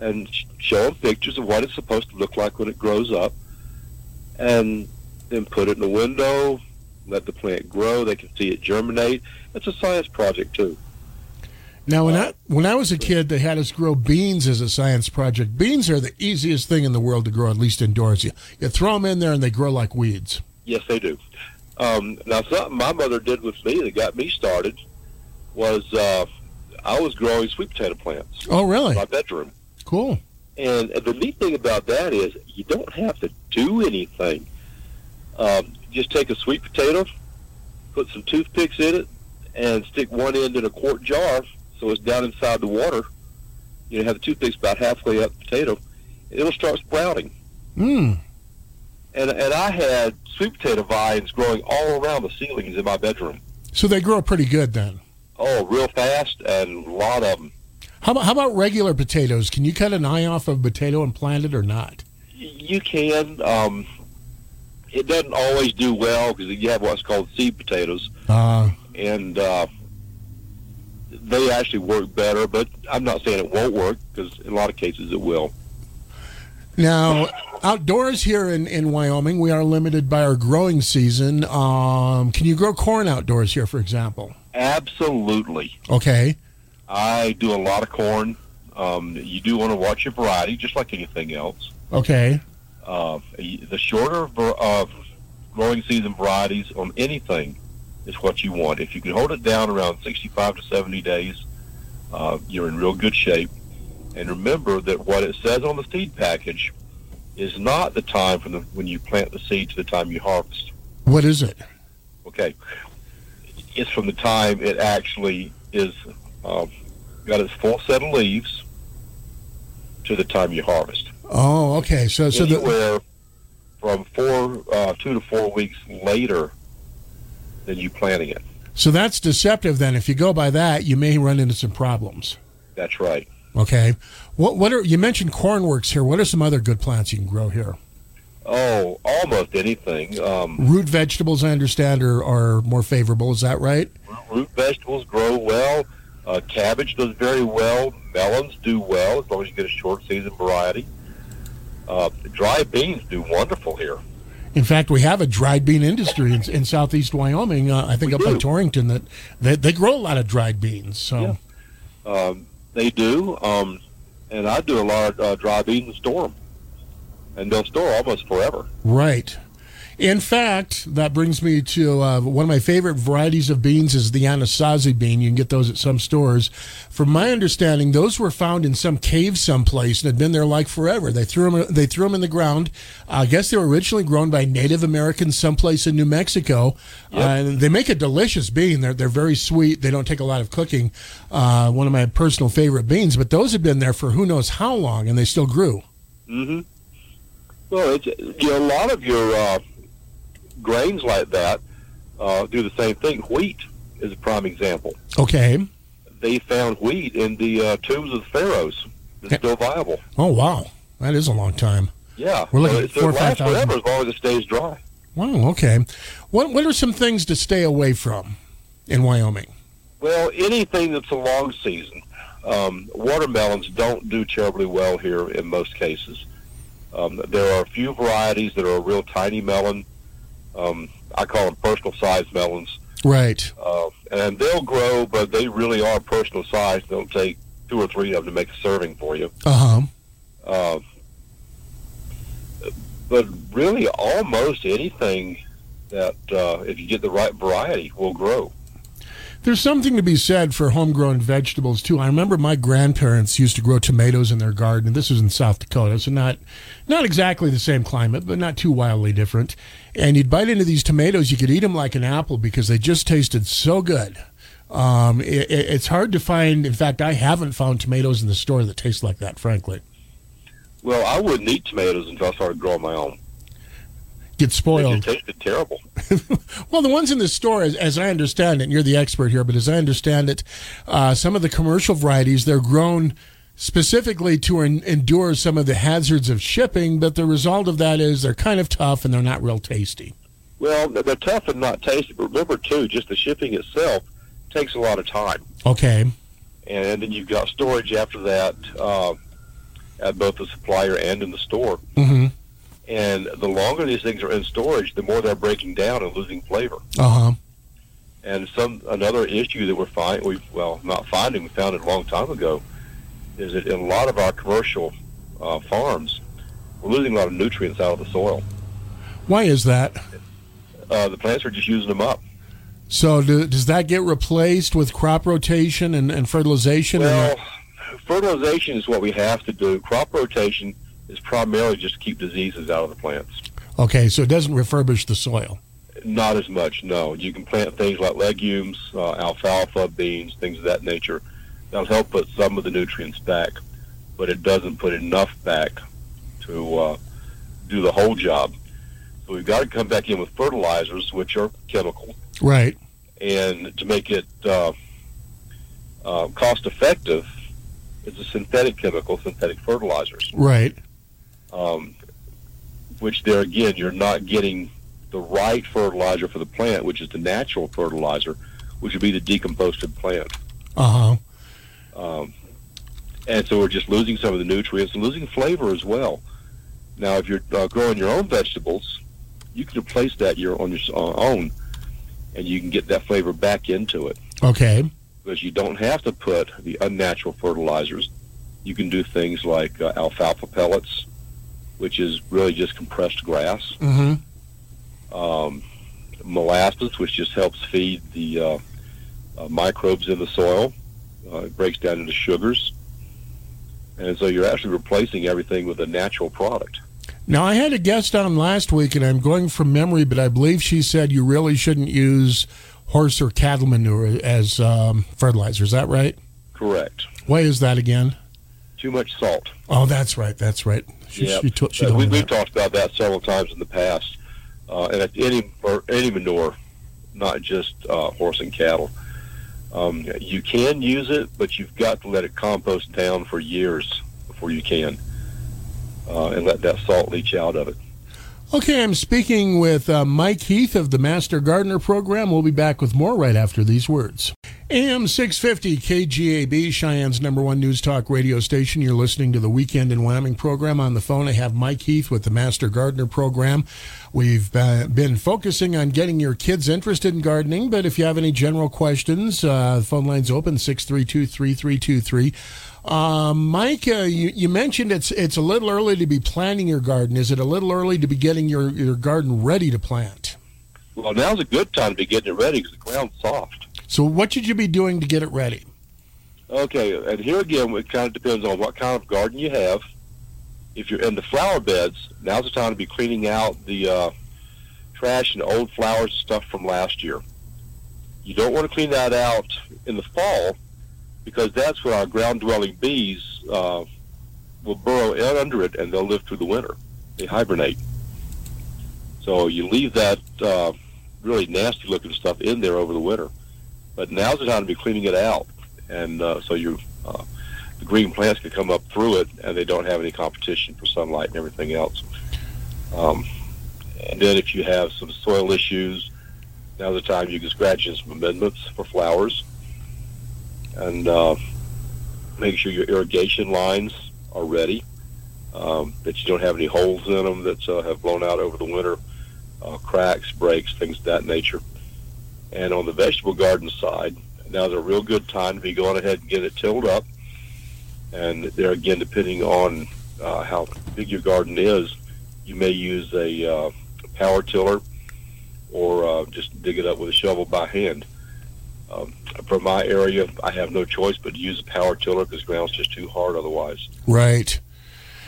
and show them pictures of what it's supposed to look like when it grows up, and then put it in the window. Let the plant grow. They can see it germinate. It's a science project too. Now, when I when I was a kid, they had us grow beans as a science project. Beans are the easiest thing in the world to grow, at least indoors. You, you throw them in there, and they grow like weeds. Yes, they do. Um, now, something my mother did with me that got me started was uh, I was growing sweet potato plants. Oh, really? In my bedroom. Cool. And the neat thing about that is you don't have to do anything. Um, just take a sweet potato, put some toothpicks in it, and stick one end in a quart jar so it's down inside the water. You know, have the toothpicks about halfway up the potato, it'll start sprouting. Mm. And and I had sweet potato vines growing all around the ceilings in my bedroom. So they grow pretty good then. Oh, real fast and a lot of them. How about how about regular potatoes? Can you cut an eye off of a potato and plant it or not? You can. Um, it doesn't always do well because you have what's called seed potatoes, uh, and uh, they actually work better. But I'm not saying it won't work because in a lot of cases it will. Now, outdoors here in, in Wyoming, we are limited by our growing season. Um, can you grow corn outdoors here, for example? Absolutely. Okay. I do a lot of corn. Um, you do want to watch your variety, just like anything else. Okay. Uh, the shorter uh, growing season varieties on anything is what you want. If you can hold it down around 65 to 70 days, uh, you're in real good shape. And remember that what it says on the seed package is not the time from the, when you plant the seed to the time you harvest. What is it? Okay. It's from the time it actually is uh, got its full set of leaves to the time you harvest. Oh, okay. So, so anywhere the... from four, uh, two to four weeks later than you planting it. So that's deceptive. Then, if you go by that, you may run into some problems. That's right. Okay. What what are you mentioned corn works here? What are some other good plants you can grow here? Oh, almost anything. Um, root vegetables, I understand, are, are more favorable. Is that right? Root vegetables grow well. Uh, cabbage does very well. Melons do well as long as you get a short season variety. Uh, dry beans do wonderful here. In fact, we have a dried bean industry in, in southeast Wyoming. Uh, I think we up do. by Torrington that they, they grow a lot of dried beans. So yeah. um, they do, um, and I do a lot of uh, dry beans and store them, and they'll store almost forever. Right. In fact, that brings me to uh, one of my favorite varieties of beans is the Anasazi bean. You can get those at some stores. From my understanding, those were found in some cave someplace and had been there like forever. They threw them. They threw them in the ground. I guess they were originally grown by Native Americans someplace in New Mexico. Uh, and they make a delicious bean. They're they're very sweet. They don't take a lot of cooking. Uh, one of my personal favorite beans. But those have been there for who knows how long, and they still grew. Mm-hmm. Well, it's you know, a lot of your uh, grains like that uh, do the same thing. Wheat is a prime example. Okay. They found wheat in the uh, tombs of the pharaohs. It's still viable. Oh wow, that is a long time. Yeah, We're looking so at four or five thousand. forever as long as it stays dry. Wow. Okay. What What are some things to stay away from in Wyoming? Well, anything that's a long season. Um, watermelons don't do terribly well here in most cases. Um, there are a few varieties that are a real tiny melon. Um, I call them personal size melons. Right. Uh, and they'll grow, but they really are personal size. They'll take two or three of them to make a serving for you. Uh huh. Uh, but really, almost anything that, uh, if you get the right variety, will grow. There's something to be said for homegrown vegetables too. I remember my grandparents used to grow tomatoes in their garden. This was in South Dakota, so not not exactly the same climate, but not too wildly different. And you'd bite into these tomatoes, you could eat them like an apple because they just tasted so good. Um, it, it- it's hard to find. In fact, I haven't found tomatoes in the store that taste like that. Frankly, Well, I wouldn't eat tomatoes until I started growing my own. Get spoiled. tasted terrible. Well, the ones in the store, as, as I understand it, and you're the expert here, but as I understand it, uh, some of the commercial varieties, they're grown specifically to en- endure some of the hazards of shipping, but the result of that is they're kind of tough and they're not real tasty. Well, they're they're tough and not tasty, but remember, too, just the shipping itself takes a lot of time. Okay. And then you've got storage after that uh, at both the supplier and in the store. Mm-hmm. And the longer these things are in storage, the more they're breaking down and losing flavor. Uh huh. And some another issue that we're finding, we well, not finding, we found it a long time ago, is that in a lot of our commercial uh, farms, we're losing a lot of nutrients out of the soil. Why is that? Uh, the plants are just using them up. So, do, does that get replaced with crop rotation and, and fertilization? Well, fertilization is what we have to do. Crop rotation is primarily just to keep diseases out of the plants. okay, so it doesn't refurbish the soil. Not as much, no. You can plant things like legumes, uh, alfalfa, beans, things of that nature. That'll help put some of the nutrients back, but it doesn't put enough back to uh, do the whole job. So we've got to come back in with fertilizers, which are chemical, Right. and to make it uh, uh, cost effective, it's a synthetic chemical, synthetic fertilizers. Right. Um, which there again you're not getting the right fertilizer for the plant, which is the natural fertilizer, which would be the decomposted plant. Uh huh. Um, and so we're just losing some of the nutrients and losing flavor as well. Now, if you're uh, growing your own vegetables, you can replace that your on your uh, own, and you can get that flavor back into it Okay. because you don't have to put the unnatural fertilizers. You can do things like uh, alfalfa pellets, which is really just compressed grass. Mm-hmm. um, molasses, which just helps feed the uh, uh, microbes in the soil. Uh, it breaks down into sugars. And so you're actually replacing everything with a natural product. Now, I had a guest on last week, and I'm going from memory, but I believe she said you really shouldn't use horse or cattle manure as um, fertilizer. Is that right? Correct. Why is that again? Too much salt. Oh, that's right. That's right. She, Yep. she, to- she we, we've that. talked about that several times in the past. Uh, and it's any or any manure, not just uh, horse and cattle. Um, you can use it, but you've got to let it compost down for years before you can, uh, and let that salt leach out of it. Okay, I'm speaking with uh, Mike Heath of the Master Gardener Program. We'll be back with more right after these words. AM 650 KGAB, Cheyenne's number one news talk radio station. You're listening to the Weekend in Wyoming program. On the phone, I have Mike Heath with the Master Gardener Program. We've been focusing on getting your kids interested in gardening, but if you have any general questions, uh, the phone line's open 632 3323. Uh, Mike, uh, you, you mentioned it's it's a little early to be planting your garden. Is it a little early to be getting your, your garden ready to plant? Well, now's a good time to be getting it ready because the ground's soft. So, what should you be doing to get it ready? Okay, and here again, it kind of depends on what kind of garden you have. If you're in the flower beds, now's the time to be cleaning out the uh, trash and old flowers stuff from last year. You don't want to clean that out in the fall because that's where our ground-dwelling bees uh, will burrow in under it and they'll live through the winter. They hibernate. So you leave that uh, really nasty-looking stuff in there over the winter. But now's the time to be cleaning it out, and uh, so you uh, the green plants can come up through it, and they don't have any competition for sunlight and everything else. Um, and then if you have some soil issues, now's the time you can scratch in some amendments for flowers, and uh, make sure your irrigation lines are ready, um, that you don't have any holes in them that uh, have blown out over the winter, uh, cracks, breaks, things of that nature. And on the vegetable garden side, now's a real good time to be going ahead and get it tilled up. And there again, depending on uh, how big your garden is, you may use a uh, power tiller or uh, just dig it up with a shovel by hand. Um, for my area, I have no choice but to use a power tiller because ground's just too hard otherwise. Right.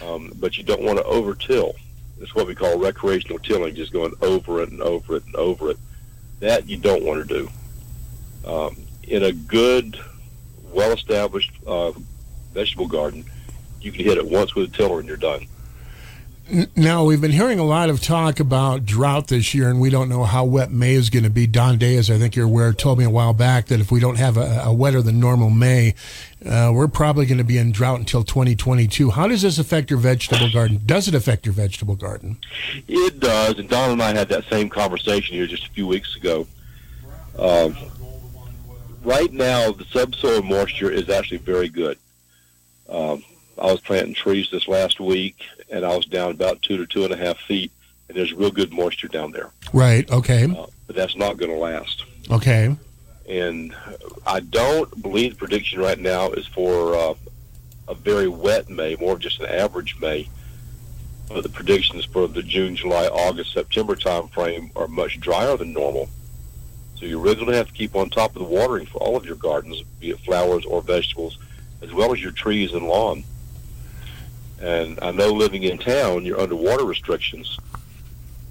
Um, but you don't want to over till. It's what we call recreational tilling, just going over it and over it and over it. That you don't want to do. Um, in a good, well-established uh, vegetable garden, you can hit it once with a tiller and you're done. Now, we've been hearing a lot of talk about drought this year, and we don't know how wet May is going to be. Don Day, as I think you're aware, told me a while back that if we don't have a, a wetter than normal May, uh, we're probably going to be in drought until 2022. How does this affect your vegetable garden? Does it affect your vegetable garden? It does, and Don and I had that same conversation here just a few weeks ago. Um, right now, the subsoil moisture is actually very good. Um, I was planting trees this last week, and I was down about two to two and a half feet, and there's real good moisture down there. Right. Okay. Uh, but that's not going to last. Okay. And I don't believe the prediction right now is for uh, a very wet May, more of just an average May. But the predictions for the June, July, August, September time frame are much drier than normal. So you're really going to have to keep on top of the watering for all of your gardens, be it flowers or vegetables, as well as your trees and lawn. And I know living in town, you're under water restrictions,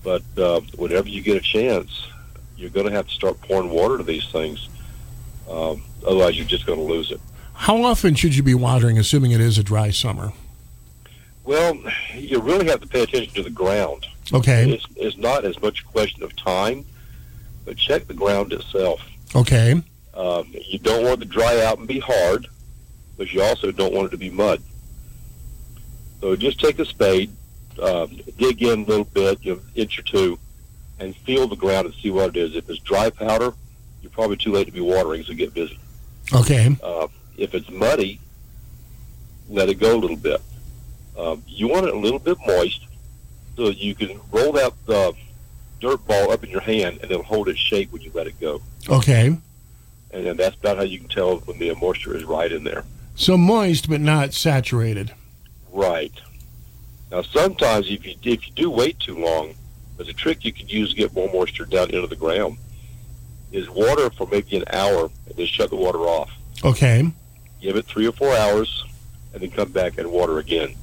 but uh, whenever you get a chance, you're going to have to start pouring water to these things. Um, otherwise, you're just going to lose it. How often should you be watering, assuming it is a dry summer? Well, you really have to pay attention to the ground. Okay. It's, it's not as much a question of time, but check the ground itself. Okay. Um, you don't want it to dry out and be hard, but you also don't want it to be mud. So just take a spade, um, dig in a little bit, you know, inch or two, and feel the ground and see what it is. If it's dry powder, you're probably too late to be watering, so get busy. Okay. Uh, if it's muddy, let it go a little bit. Um, you want it a little bit moist so you can roll that uh, dirt ball up in your hand and it'll hold its shape when you let it go. Okay. And then that's about how you can tell when the moisture is right in there. So moist but not saturated. Right. Now, sometimes if you if you do wait too long, there's a trick you could use to get more moisture down into the ground. Is water for maybe an hour and then shut the water off. Okay. Give it three or four hours, and then come back and water again.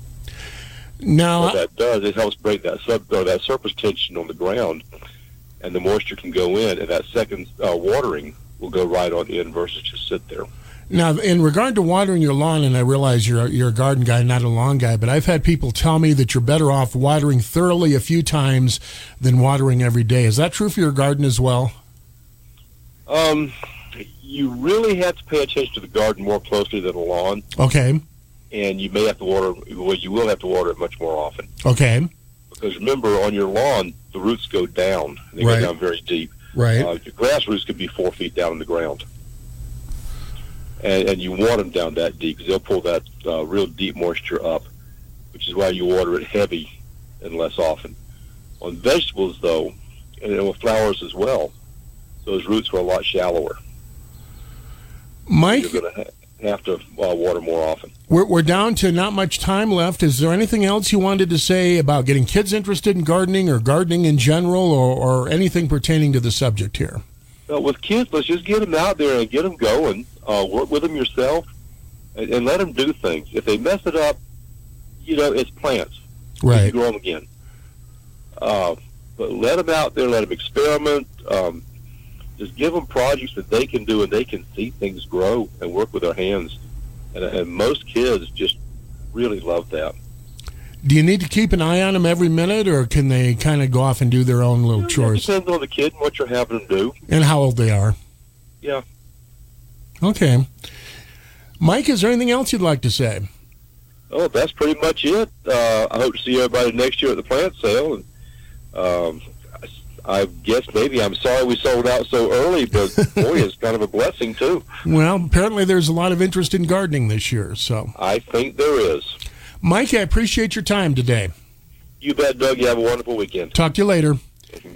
Now, what that does, it helps break that sub or that surface tension on the ground, and the moisture can go in, and that second uh, watering will go right on in versus just sit there. Now, in regard to watering your lawn, and I realize you're you're a garden guy, not a lawn guy, but I've had people tell me that you're better off watering thoroughly a few times than watering every day. Is that true for your garden as well? Um, you really have to pay attention to the garden more closely than the lawn. Okay. And you may have to water. Well, you will have to water it much more often. Okay. Because remember, on your lawn, the roots go down. They right. go down very deep. Right. Uh, your grass roots could be four feet down in the ground and, and you want them down that deep because they'll pull that uh, real deep moisture up, which is why you water it heavy and less often. On vegetables, though, and with flowers as well, those roots are a lot shallower. Mike, You're going to ha- have to uh, water more often. We're, we're down to not much time left. Is there anything else you wanted to say about getting kids interested in gardening or gardening in general or, or anything pertaining to the subject here? Uh, with kids, let's just get them out there and get them going. Uh, work with them yourself and, and let them do things. If they mess it up, you know, it's plants. You Right. grow them again. Uh, but let them out there, let them experiment. Um, just give them projects that they can do and they can see things grow and work with their hands. And, and most kids just really love that. Do you need to keep an eye on them every minute or can they kind of go off and do their own little It chores? depends on the kid and what you're having them do. And how old they are? Yeah. Okay. Mike, is there anything else you'd like to say? Oh, that's pretty much it. Uh, I hope to see everybody next year at the plant sale. And um, I guess maybe I'm sorry we sold out so early, but boy, it's kind of a blessing too. Well, apparently there's a lot of interest in gardening this year. So, I think there is. Mike, I appreciate your time today. You bet, Doug. You have a wonderful weekend. Talk to you later.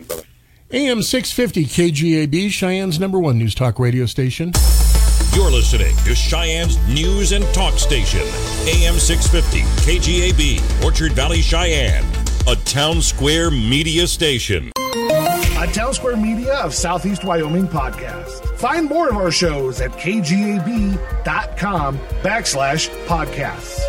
Bye. AM 650 KGAB, Cheyenne's number one news talk radio station. You're listening to Cheyenne's News and Talk Station, AM 650, KGAB, Orchard Valley, Cheyenne, a Townsquare Media station. A Townsquare Media of Southeast Wyoming podcast. Find more of our shows at kgab.com backslash podcasts.